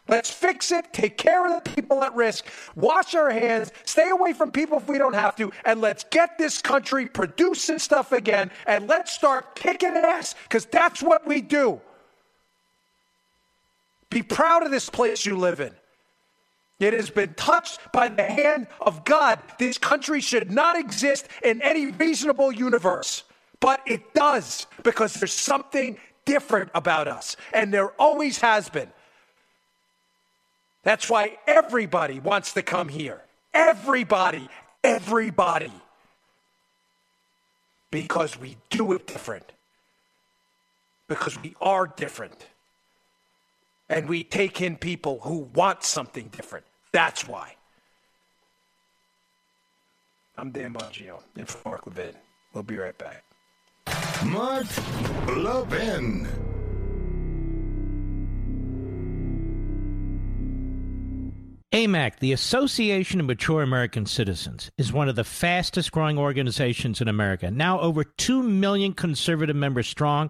Speaker 2: Let's fix it, take care of the people at risk, wash our hands, stay away from people if we don't have to, and let's get this country producing stuff again, and let's start kicking ass, because that's what we do. Be proud of this place you live in. It has been touched by the hand of God. This country should not exist in any reasonable universe, but it does because there's something different about us, and there always has been. That's why everybody wants to come here. Everybody, everybody. Because we do it different. Because we are different. And we take in people who want something different. That's why. I'm Dan Bongino in for Mark Levin. We'll be right back.
Speaker 1: Mark Levin.
Speaker 3: AMAC, the Association of Mature American Citizens, is one of the fastest growing organizations in America, now over 2 million conservative members strong,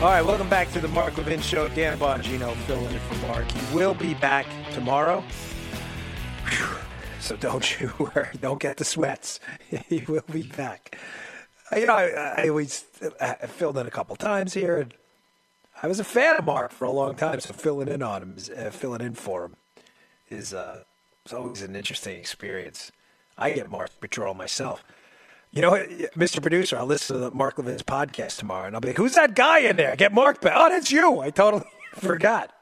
Speaker 2: All right, welcome back to the Mark Levin Show. Dan Bongino filling in for Mark. He will be back tomorrow. So don't you worry. Don't get the sweats. he will be back. You know, I, I always I filled in a couple times here. And I was a fan of Mark for a long time, so filling in on him, uh, filling in for him, is uh, it's always an interesting experience. I get Mark Patrol myself. You know, Mr. Producer, I'll listen to the Mark Levin's podcast tomorrow, and I'll be like, "Who's that guy in there? Get Mark back." Oh, that's you. I totally forgot.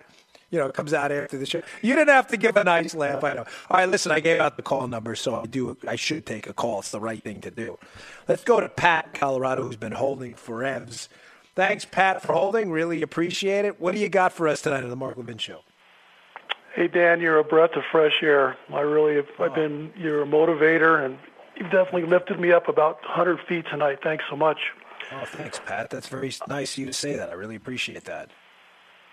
Speaker 2: You know, it comes out after the show. You didn't have to give a nice laugh. I know. All right, listen, I gave out the call number, so I do. I should take a call. It's the right thing to do. Let's go to Pat, Colorado, who's been holding for Evs. Thanks, Pat, for holding. Really appreciate it. What do you got for us tonight on the Mark Levin Show?
Speaker 27: Hey Dan, you're a breath of fresh air. I really have. I've oh. been. You're a motivator, and you've definitely lifted me up about 100 feet tonight. Thanks so much.
Speaker 2: Oh, thanks, Pat. That's very nice of you to say that. I really appreciate that.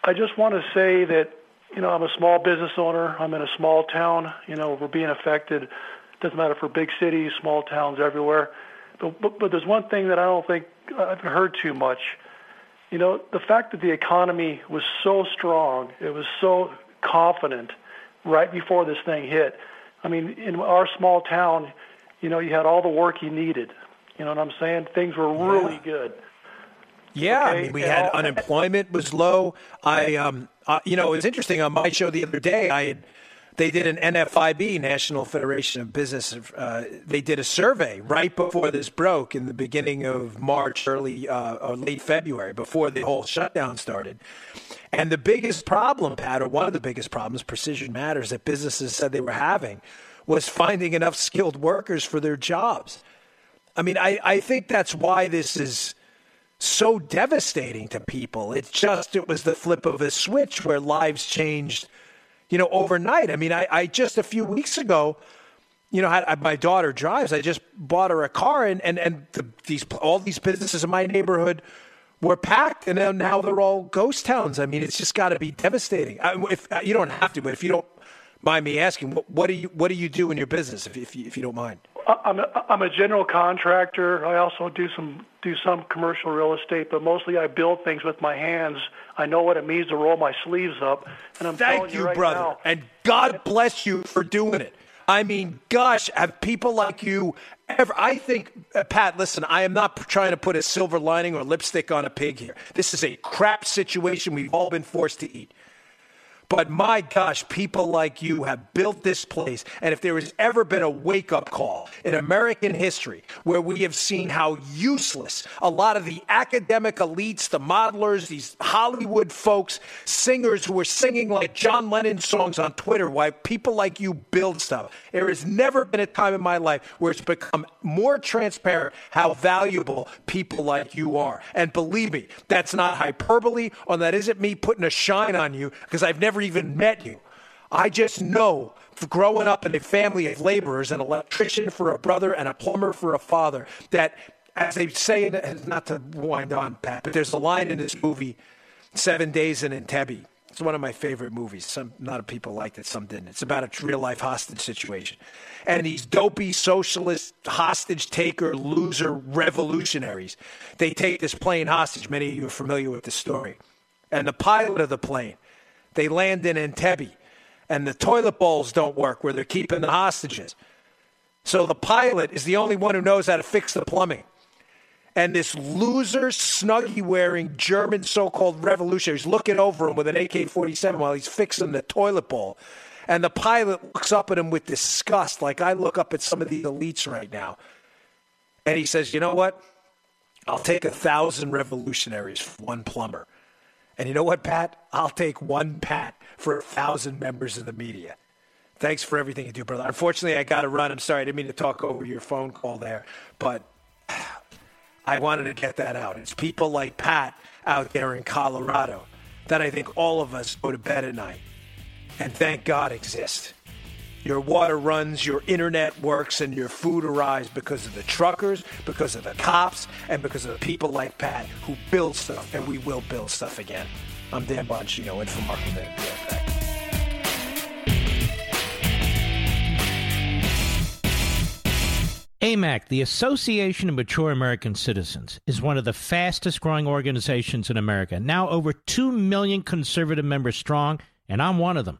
Speaker 27: I just want to say that you know I'm a small business owner. I'm in a small town. You know we're being affected. Doesn't matter for big cities, small towns, everywhere. But, but but there's one thing that I don't think I've heard too much. You know the fact that the economy was so strong, it was so confident right before this thing hit. I mean, in our small town, you know, you had all the work you needed. You know what I'm saying? Things were really good.
Speaker 2: Yeah, I mean, we
Speaker 27: and
Speaker 2: had
Speaker 27: all-
Speaker 2: unemployment was low. I, um, uh, you know, it was interesting on my show the other day. I had, they did an NFIB, National Federation of Business. Uh, they did a survey right before this broke in the beginning of March, early uh, or late February, before the whole shutdown started. And the biggest problem, Pat, or one of the biggest problems, Precision Matters, that businesses said they were having, was finding enough skilled workers for their jobs. I mean, I, I think that's why this is so devastating to people. It's just it was the flip of a switch where lives changed, you know, overnight. I mean, I, I just a few weeks ago, you know, had, my daughter drives. I just bought her a car, and and and the, these all these businesses in my neighborhood were packed, and now, now they're all ghost towns. I mean, it's just got to be devastating. I, if you don't have to, but if you don't mind me asking, what, what do you what do you do in your business, if if you, if you don't mind?
Speaker 27: I'm a, I'm a general contractor. I also do some do some commercial real estate, but mostly I build things with my hands. I know what it means to roll my sleeves up, and I'm
Speaker 2: Thank
Speaker 27: telling
Speaker 2: you,
Speaker 27: right
Speaker 2: brother,
Speaker 27: now,
Speaker 2: and God bless you for doing it. I mean, gosh, have people like you ever? I think, uh, Pat, listen, I am not trying to put a silver lining or lipstick on a pig here. This is a crap situation we've all been forced to eat. But my gosh, people like you have built this place. And if there has ever been a wake up call in American history where we have seen how useless a lot of the academic elites, the modelers, these Hollywood folks, singers who are singing like John Lennon songs on Twitter, why people like you build stuff. There has never been a time in my life where it's become more transparent how valuable people like you are. And believe me, that's not hyperbole or that isn't me putting a shine on you because I've never even met you. I just know growing up in a family of laborers, an electrician for a brother and a plumber for a father, that as they say, not to wind on, Pat, but there's a line in this movie, Seven Days in Entebbe. It's one of my favorite movies. Some a lot of people liked it, some didn't. It's about a real life hostage situation. And these dopey socialist hostage taker loser revolutionaries, they take this plane hostage. Many of you are familiar with the story. And the pilot of the plane they land in Entebbe, and the toilet bowls don't work where they're keeping the hostages. So the pilot is the only one who knows how to fix the plumbing. And this loser, snuggie wearing German so called revolutionary is looking over him with an AK 47 while he's fixing the toilet bowl. And the pilot looks up at him with disgust, like I look up at some of these elites right now. And he says, You know what? I'll take a thousand revolutionaries for one plumber. And you know what, Pat? I'll take one Pat for a thousand members of the media. Thanks for everything you do, brother. Unfortunately, I got to run. I'm sorry. I didn't mean to talk over your phone call there, but I wanted to get that out. It's people like Pat out there in Colorado that I think all of us go to bed at night and thank God exist. Your water runs, your internet works, and your food arrives because of the truckers, because of the cops, and because of people like Pat who build stuff, and we will build stuff again. I'm Dan Bongino, in for Mark Levin.
Speaker 3: AMAC, the Association of Mature American Citizens, is one of the fastest growing organizations in America, now over 2 million conservative members strong, and I'm one of them.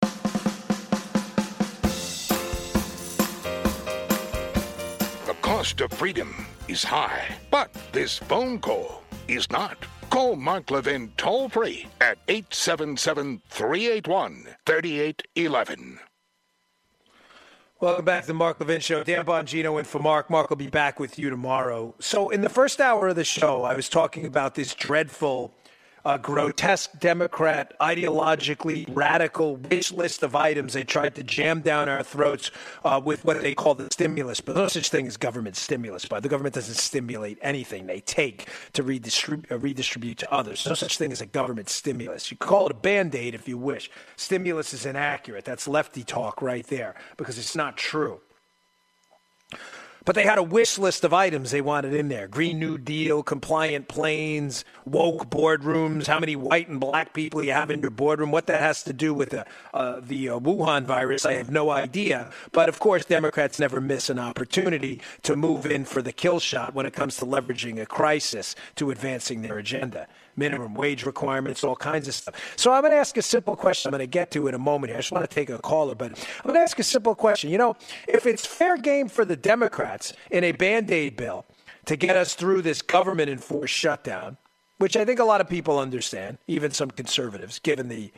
Speaker 1: cost of freedom is high, but this phone call is not. Call Mark Levin toll free at 877 381 3811.
Speaker 2: Welcome back to the Mark Levin Show. Dan Bongino in for Mark. Mark will be back with you tomorrow. So, in the first hour of the show, I was talking about this dreadful a grotesque Democrat, ideologically radical wish list of items they tried to jam down our throats uh, with what they call the stimulus. But no such thing as government stimulus. But the government doesn't stimulate anything; they take to redistribute, uh, redistribute to others. No such thing as a government stimulus. You call it a band aid if you wish. Stimulus is inaccurate. That's lefty talk right there because it's not true. But they had a wish list of items they wanted in there Green New Deal, compliant planes, woke boardrooms, how many white and black people you have in your boardroom. What that has to do with the, uh, the uh, Wuhan virus, I have no idea. But of course, Democrats never miss an opportunity to move in for the kill shot when it comes to leveraging a crisis to advancing their agenda minimum wage requirements, all kinds of stuff. So I'm going to ask a simple question. I'm going to get to in a moment here. I just want to take a caller, but I'm going to ask a simple question. You know, if it's fair game for the Democrats in a band aid bill to get us through this government enforced shutdown, which I think a lot of people understand, even some conservatives, given the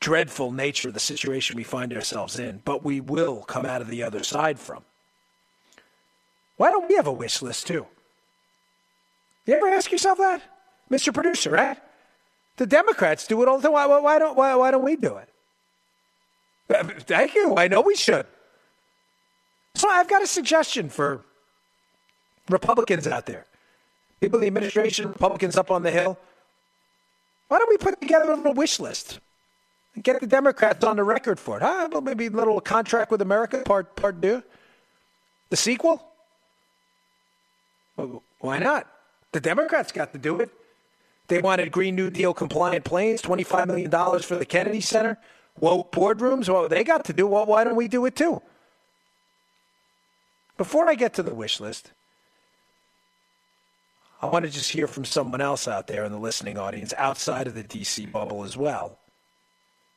Speaker 2: dreadful nature of the situation we find ourselves in, but we will come out of the other side from. Why don't we have a wish list too? You ever ask yourself that, Mr. Producer? Right? The Democrats do it all the time. Why, why don't why, why don't we do it? Uh, Thank you. I know we should. So I've got a suggestion for Republicans out there, people in the administration, Republicans up on the Hill. Why don't we put together a little wish list and get the Democrats on the record for it? Huh? Well, maybe a little contract with America, part part two, the sequel. Why not? The Democrats got to do it. They wanted Green New Deal compliant planes, $25 million for the Kennedy Center, woke boardrooms. Well, they got to do Well, why don't we do it too? Before I get to the wish list, I want to just hear from someone else out there in the listening audience outside of the DC bubble as well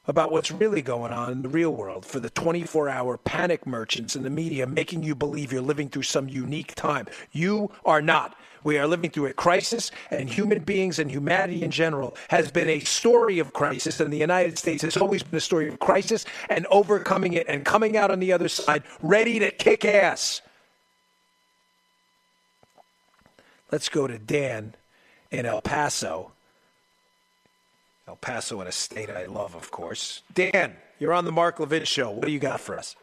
Speaker 2: about what's really going on in the real world for the 24 hour panic merchants in the media making you believe you're living through some unique time. You are not. We are living through a crisis, and human beings and humanity in general has been a story of crisis, and the United States has always been a story of crisis and overcoming it and coming out on the other side ready to kick ass. Let's go to Dan in El Paso. El Paso in a state I love, of course. Dan, you're on the Mark Levin show. What do you got for us?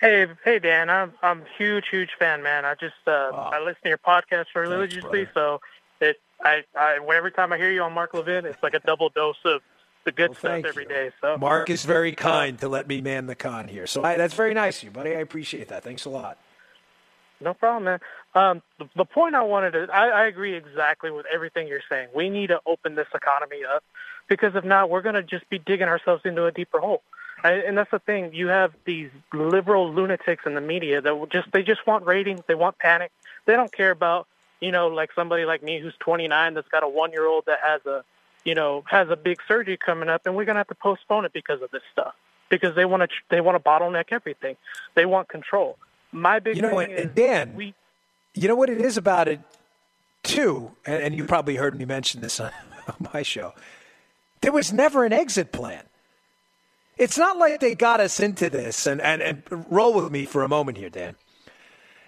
Speaker 28: Hey, hey, Dan. I'm I'm a huge, huge fan, man. I just uh, I listen to your podcast religiously, so it I, I every time I hear you on Mark Levin, it's like a double dose of the good stuff every day. So
Speaker 2: Mark is very kind to let me man the con here, so I, that's very nice of you, buddy. I appreciate that. Thanks a lot.
Speaker 28: No problem, man. Um, the, the point I wanted to, I, I agree exactly with everything you're saying. We need to open this economy up because if not, we're going to just be digging ourselves into a deeper hole. And that's the thing. You have these liberal lunatics in the media that just they just want ratings. They want panic. They don't care about you know like somebody like me who's 29 that's got a one year old that has a you know has a big surgery coming up, and we're gonna have to postpone it because of this stuff because they want to they want to bottleneck everything. They want control. My big
Speaker 2: You know,
Speaker 28: thing
Speaker 2: and
Speaker 28: is
Speaker 2: Dan,
Speaker 28: we
Speaker 2: you know what it is about it too, and, and you probably heard me mention this on, on my show. There was never an exit plan. It's not like they got us into this, and, and, and roll with me for a moment here, Dan.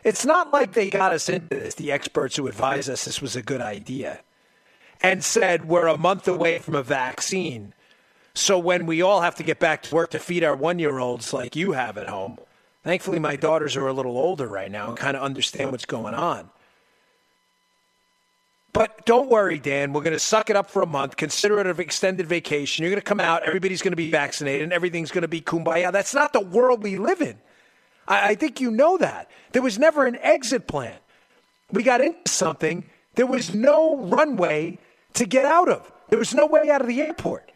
Speaker 2: It's not like they got us into this, the experts who advised us this was a good idea, and said we're a month away from a vaccine. So when we all have to get back to work to feed our one year olds like you have at home, thankfully my daughters are a little older right now and kind of understand what's going on. But don't worry, Dan. We're going to suck it up for a month. Consider it an extended vacation. You're going to come out. Everybody's going to be vaccinated, and everything's going to be kumbaya. That's not the world we live in. I, I think you know that. There was never an exit plan. We got into something. There was no runway to get out of. There was no way out of the airport.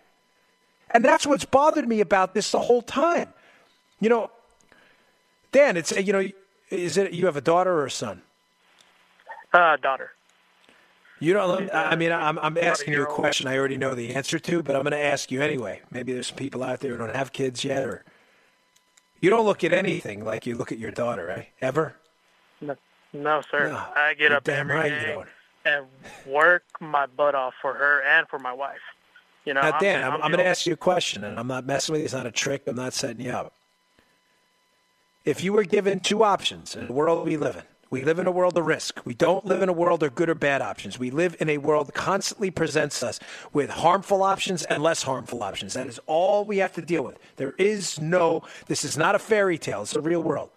Speaker 2: And that's what's bothered me about this the whole time. You know, Dan, it's you know, is it you have a daughter or a son?
Speaker 28: uh, daughter.
Speaker 2: You don't. I mean, I'm, I'm asking you a question I already know the answer to, but I'm going to ask you anyway. Maybe there's some people out there who don't have kids yet, or you don't look at anything like you look at your daughter, right? Ever?
Speaker 28: No, no sir.
Speaker 2: No,
Speaker 28: I get
Speaker 2: you're
Speaker 28: up
Speaker 2: damn
Speaker 28: every
Speaker 2: right you
Speaker 28: day
Speaker 2: don't.
Speaker 28: and work my butt off for her and for my wife. You know,
Speaker 2: Now, Dan, I'm, I'm,
Speaker 28: the
Speaker 2: going to ask you a question, and I'm not messing with you. It's not a trick. I'm not setting you up. If you were given two options in the world we live in, we live in a world of risk. We don't live in a world of good or bad options. We live in a world that constantly presents us with harmful options and less harmful options. That is all we have to deal with. There is no, this is not a fairy tale, it's a real world.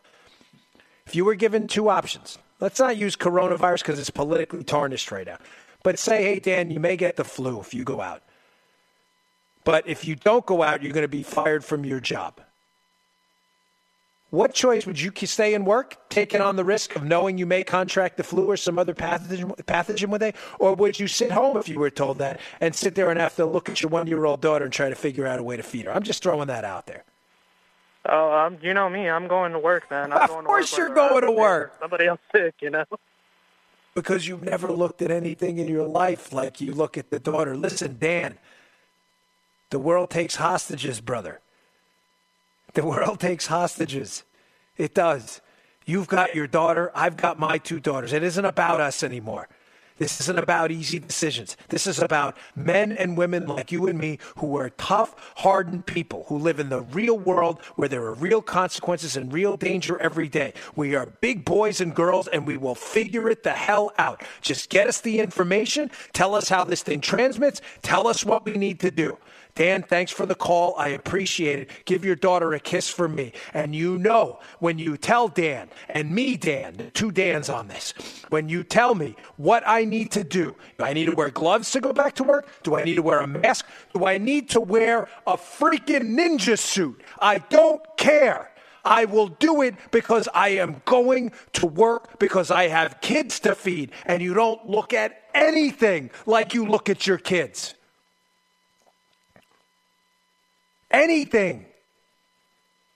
Speaker 2: If you were given two options, let's not use coronavirus because it's politically tarnished right now, but say, hey, Dan, you may get the flu if you go out. But if you don't go out, you're going to be fired from your job. What choice would you stay and work, taking on the risk of knowing you may contract the flu or some other pathogen, pathogen with it? Or would you sit home if you were told that and sit there and have to look at your one year old daughter and try to figure out a way to feed her? I'm just throwing that out there.
Speaker 28: Oh, um, you know me. I'm going to work, man. I'm
Speaker 2: Of
Speaker 28: going
Speaker 2: course
Speaker 28: to
Speaker 2: you're
Speaker 28: work
Speaker 2: going to work.
Speaker 28: Somebody else sick, you know.
Speaker 2: Because you've never looked at anything in your life like you look at the daughter. Listen, Dan, the world takes hostages, brother. The world takes hostages. It does. You've got your daughter. I've got my two daughters. It isn't about us anymore. This isn't about easy decisions. This is about men and women like you and me who are tough, hardened people who live in the real world where there are real consequences and real danger every day. We are big boys and girls and we will figure it the hell out. Just get us the information, tell us how this thing transmits, tell us what we need to do. Dan, thanks for the call. I appreciate it. Give your daughter a kiss for me. And you know, when you tell Dan and me, Dan, two Dans on this, when you tell me what I need to do, do I need to wear gloves to go back to work? Do I need to wear a mask? Do I need to wear a freaking ninja suit? I don't care. I will do it because I am going to work because I have kids to feed. And you don't look at anything like you look at your kids. Anything.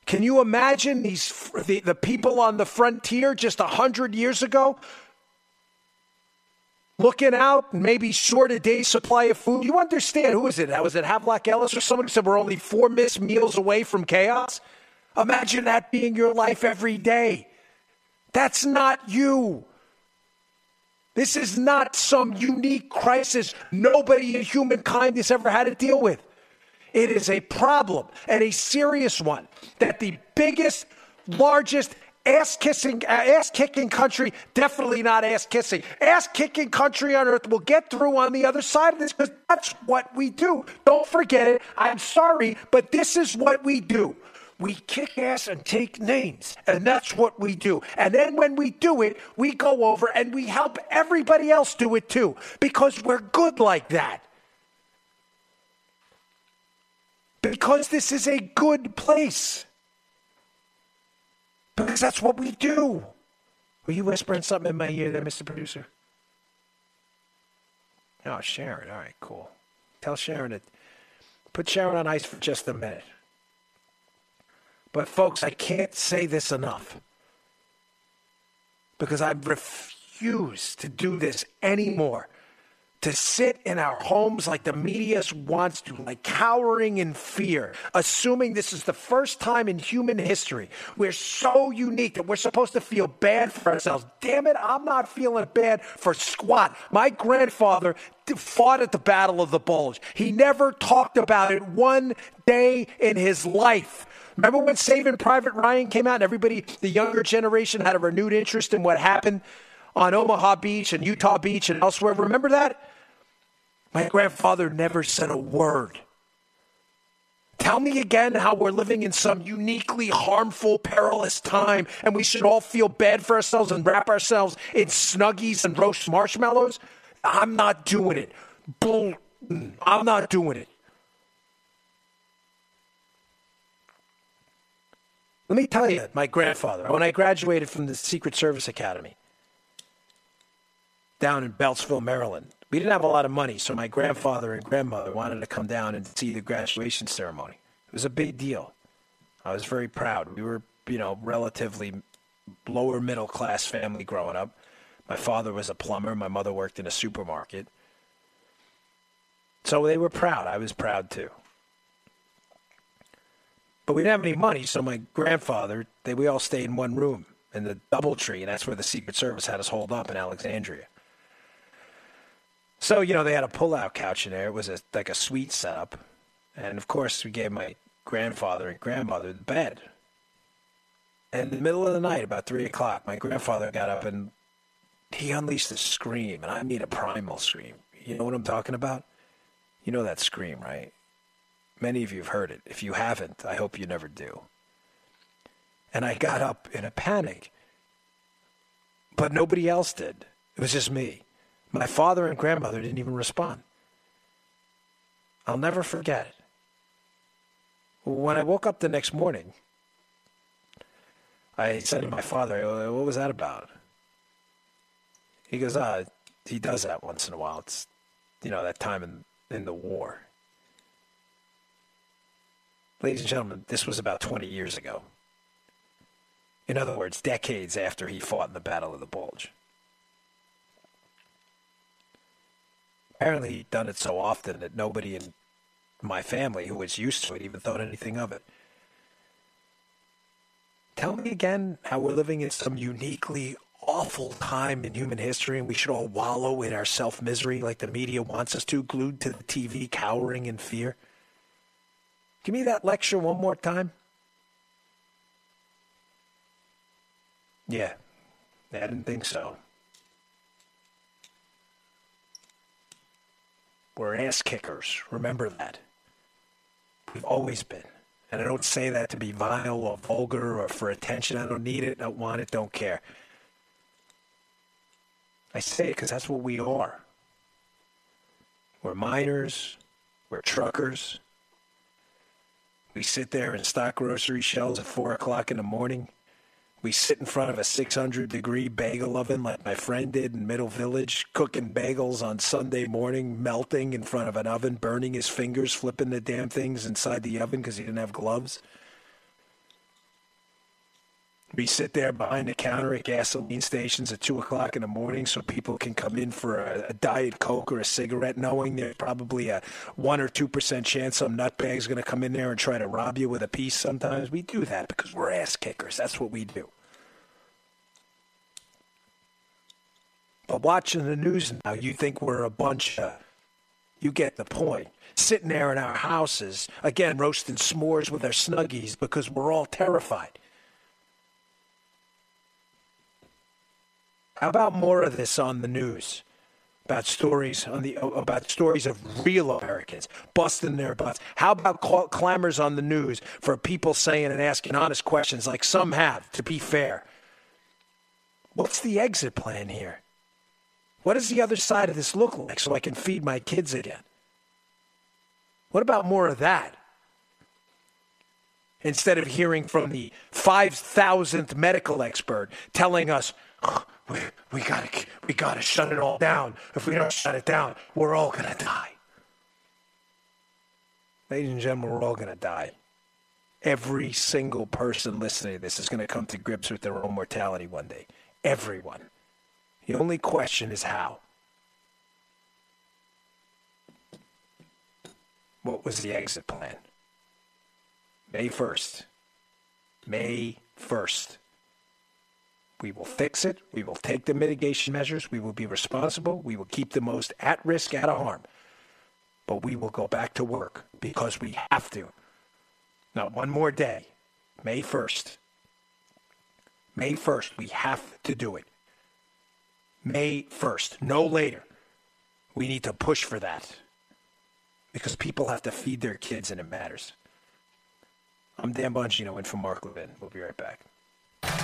Speaker 2: Can you imagine these the, the people on the frontier just a hundred years ago looking out, maybe short a day's supply of food? You understand who is it? Was it Havelock Ellis or someone who said we're only four missed meals away from chaos? Imagine that being your life every day. That's not you. This is not some unique crisis nobody in humankind has ever had to deal with. It is a problem and a serious one that the biggest, largest ass kissing, uh, ass kicking country, definitely not ass kissing, ass kicking country on earth will get through on the other side of this because that's what we do. Don't forget it. I'm sorry, but this is what we do. We kick ass and take names, and that's what we do. And then when we do it, we go over and we help everybody else do it too because we're good like that. Because this is a good place. Because that's what we do. Were you whispering something in my ear there, Mr. Producer? Oh, Sharon. All right, cool. Tell Sharon to put Sharon on ice for just a minute. But, folks, I can't say this enough because I refuse to do this anymore to sit in our homes like the media wants to, like cowering in fear, assuming this is the first time in human history we're so unique that we're supposed to feel bad for ourselves. Damn it, I'm not feeling bad for squat. My grandfather fought at the Battle of the Bulge. He never talked about it one day in his life. Remember when Saving Private Ryan came out and everybody, the younger generation, had a renewed interest in what happened on Omaha Beach and Utah Beach and elsewhere? Remember that? My grandfather never said a word. Tell me again how we're living in some uniquely harmful, perilous time, and we should all feel bad for ourselves and wrap ourselves in snuggies and roast marshmallows. I'm not doing it. Bull. I'm not doing it. Let me tell you, my grandfather, when I graduated from the Secret Service Academy down in Beltsville, Maryland, we didn't have a lot of money, so my grandfather and grandmother wanted to come down and see the graduation ceremony. It was a big deal. I was very proud. We were, you know, relatively lower middle class family growing up. My father was a plumber, my mother worked in a supermarket. So they were proud. I was proud too. But we didn't have any money, so my grandfather, they we all stayed in one room in the DoubleTree, and that's where the Secret Service had us holed up in Alexandria. So, you know, they had a pull-out couch in there. It was a, like a suite setup. And, of course, we gave my grandfather and grandmother the bed. And in the middle of the night, about 3 o'clock, my grandfather got up and he unleashed a scream. And I mean a primal scream. You know what I'm talking about? You know that scream, right? Many of you have heard it. If you haven't, I hope you never do. And I got up in a panic. But nobody else did. It was just me. My father and grandmother didn't even respond. I'll never forget it. When I woke up the next morning, I said to my father, What was that about? He goes, Ah, he does that once in a while. It's, you know, that time in, in the war. Ladies and gentlemen, this was about 20 years ago. In other words, decades after he fought in the Battle of the Bulge. Apparently, he'd done it so often that nobody in my family who was used to it even thought anything of it. Tell me again how we're living in some uniquely awful time in human history and we should all wallow in our self misery like the media wants us to, glued to the TV, cowering in fear? Give me that lecture one more time. Yeah, I didn't think so. We're ass kickers. Remember that. We've always been. And I don't say that to be vile or vulgar or for attention. I don't need it, I don't want it, don't care. I say it because that's what we are. We're miners, we're truckers. We sit there and stock grocery shelves at 4 o'clock in the morning. We sit in front of a 600 degree bagel oven like my friend did in Middle Village, cooking bagels on Sunday morning, melting in front of an oven, burning his fingers, flipping the damn things inside the oven because he didn't have gloves. We sit there behind the counter at gasoline stations at 2 o'clock in the morning so people can come in for a, a Diet Coke or a cigarette, knowing there's probably a 1 or 2% chance some nutbag's going to come in there and try to rob you with a piece sometimes. We do that because we're ass kickers. That's what we do. But watching the news now, you think we're a bunch of. You get the point. Sitting there in our houses, again, roasting s'mores with our snuggies because we're all terrified. How about more of this on the news? About stories on the about stories of real Americans busting their butts. How about cl- clamors on the news for people saying and asking honest questions like some have? To be fair, what's the exit plan here? What does the other side of this look like so I can feed my kids again? What about more of that? Instead of hearing from the 5,000th medical expert telling us, we, we gotta we gotta shut it all down. If we don't shut it down, we're all gonna die. Ladies and gentlemen, we're all gonna die. Every single person listening to this is gonna come to grips with their own mortality one day. Everyone. The only question is how. What was the exit plan? May 1st. May 1st. We will fix it. We will take the mitigation measures. We will be responsible. We will keep the most at risk out of harm. But we will go back to work because we have to. Not one more day. May 1st. May 1st. We have to do it. May 1st. No later. We need to push for that because people have to feed their kids and it matters. I'm Dan Bongino in for Mark Levin. We'll be right back.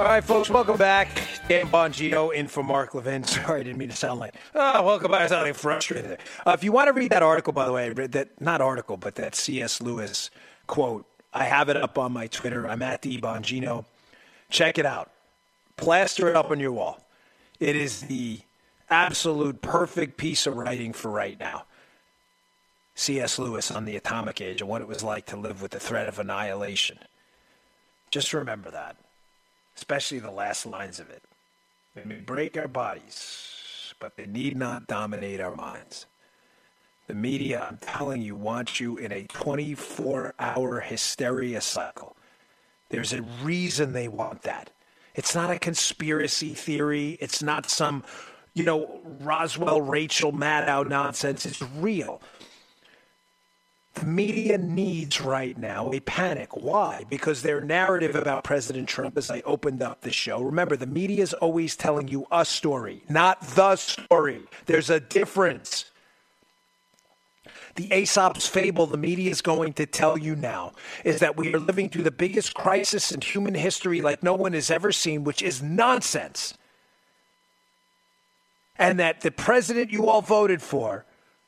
Speaker 2: All right, folks, welcome back. Dan Bongino in for Mark Levin. Sorry, I didn't mean to sound like, oh, welcome back. I sound like frustrated. Uh, if you want to read that article, by the way, that not article, but that C.S. Lewis quote, I have it up on my Twitter. I'm at dbongino. Check it out. Plaster it up on your wall. It is the absolute perfect piece of writing for right now. C.S. Lewis on the atomic age and what it was like to live with the threat of annihilation. Just remember that especially the last lines of it. They may break our bodies, but they need not dominate our minds. The media, I'm telling you, wants you in a 24 hour hysteria cycle. There's a reason they want that. It's not a conspiracy theory. It's not some, you know, Roswell, Rachel Maddow nonsense. It's real. The media needs right now a panic. Why? Because their narrative about President Trump, as I opened up the show, remember, the media is always telling you a story, not the story. There's a difference. The Aesop's fable the media is going to tell you now is that we are living through the biggest crisis in human history like no one has ever seen, which is nonsense. And that the president you all voted for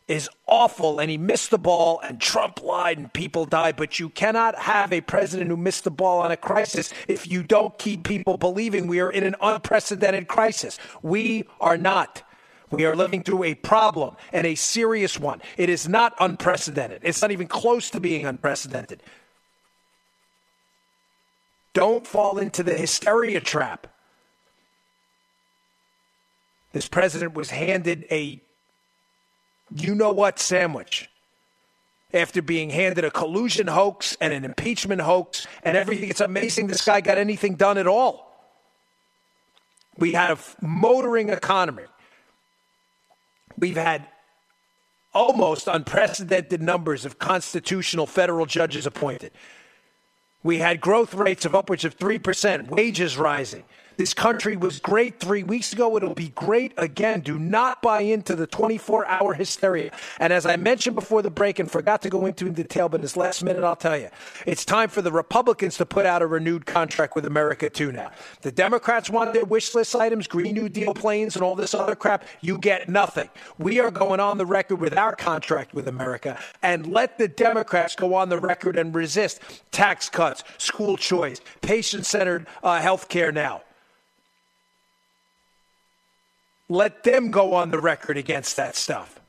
Speaker 2: is awful and he missed the ball and Trump lied and people died. But you cannot have a president who missed the ball on a crisis if you don't keep people believing we are in an unprecedented crisis. We are not. We are living through a problem and a serious one. It is not unprecedented. It's not even close to being unprecedented. Don't fall into the hysteria trap. This president was handed a you know what sandwich after being handed a collusion hoax and an impeachment hoax and everything. It's amazing this guy got anything done at all. We had a motoring economy. We've had almost unprecedented numbers of constitutional federal judges appointed. We had growth rates of upwards of 3%, wages rising. This country was great three weeks ago. It'll be great again. Do not buy into the 24 hour hysteria. And as I mentioned before the break and forgot to go into in detail, but this last minute, I'll tell you, it's time for the Republicans to put out a renewed contract with America too now. The Democrats want their wish list items, Green New Deal planes, and all this other crap. You get nothing. We are going on the record with our contract with America and let the Democrats go on the record and resist tax cuts, school choice, patient centered uh, health care now. Let them go on the record against that stuff.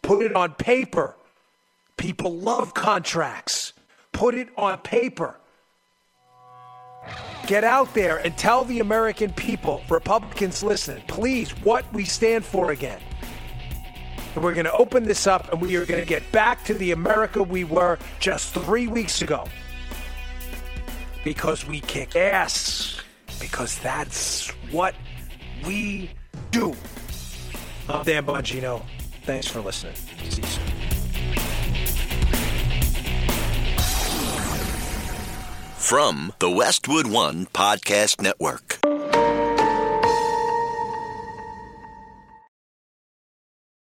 Speaker 2: Put it on paper. People love contracts. Put it on paper. Get out there and tell the American people, Republicans listen, please, what we stand for again. And we're going to open this up and we are going to get back to the America we were just three weeks ago. Because we kick ass. Because that's what we do. I'm Dan Bongino. Thanks for listening. See you soon.
Speaker 25: From the Westwood One Podcast Network.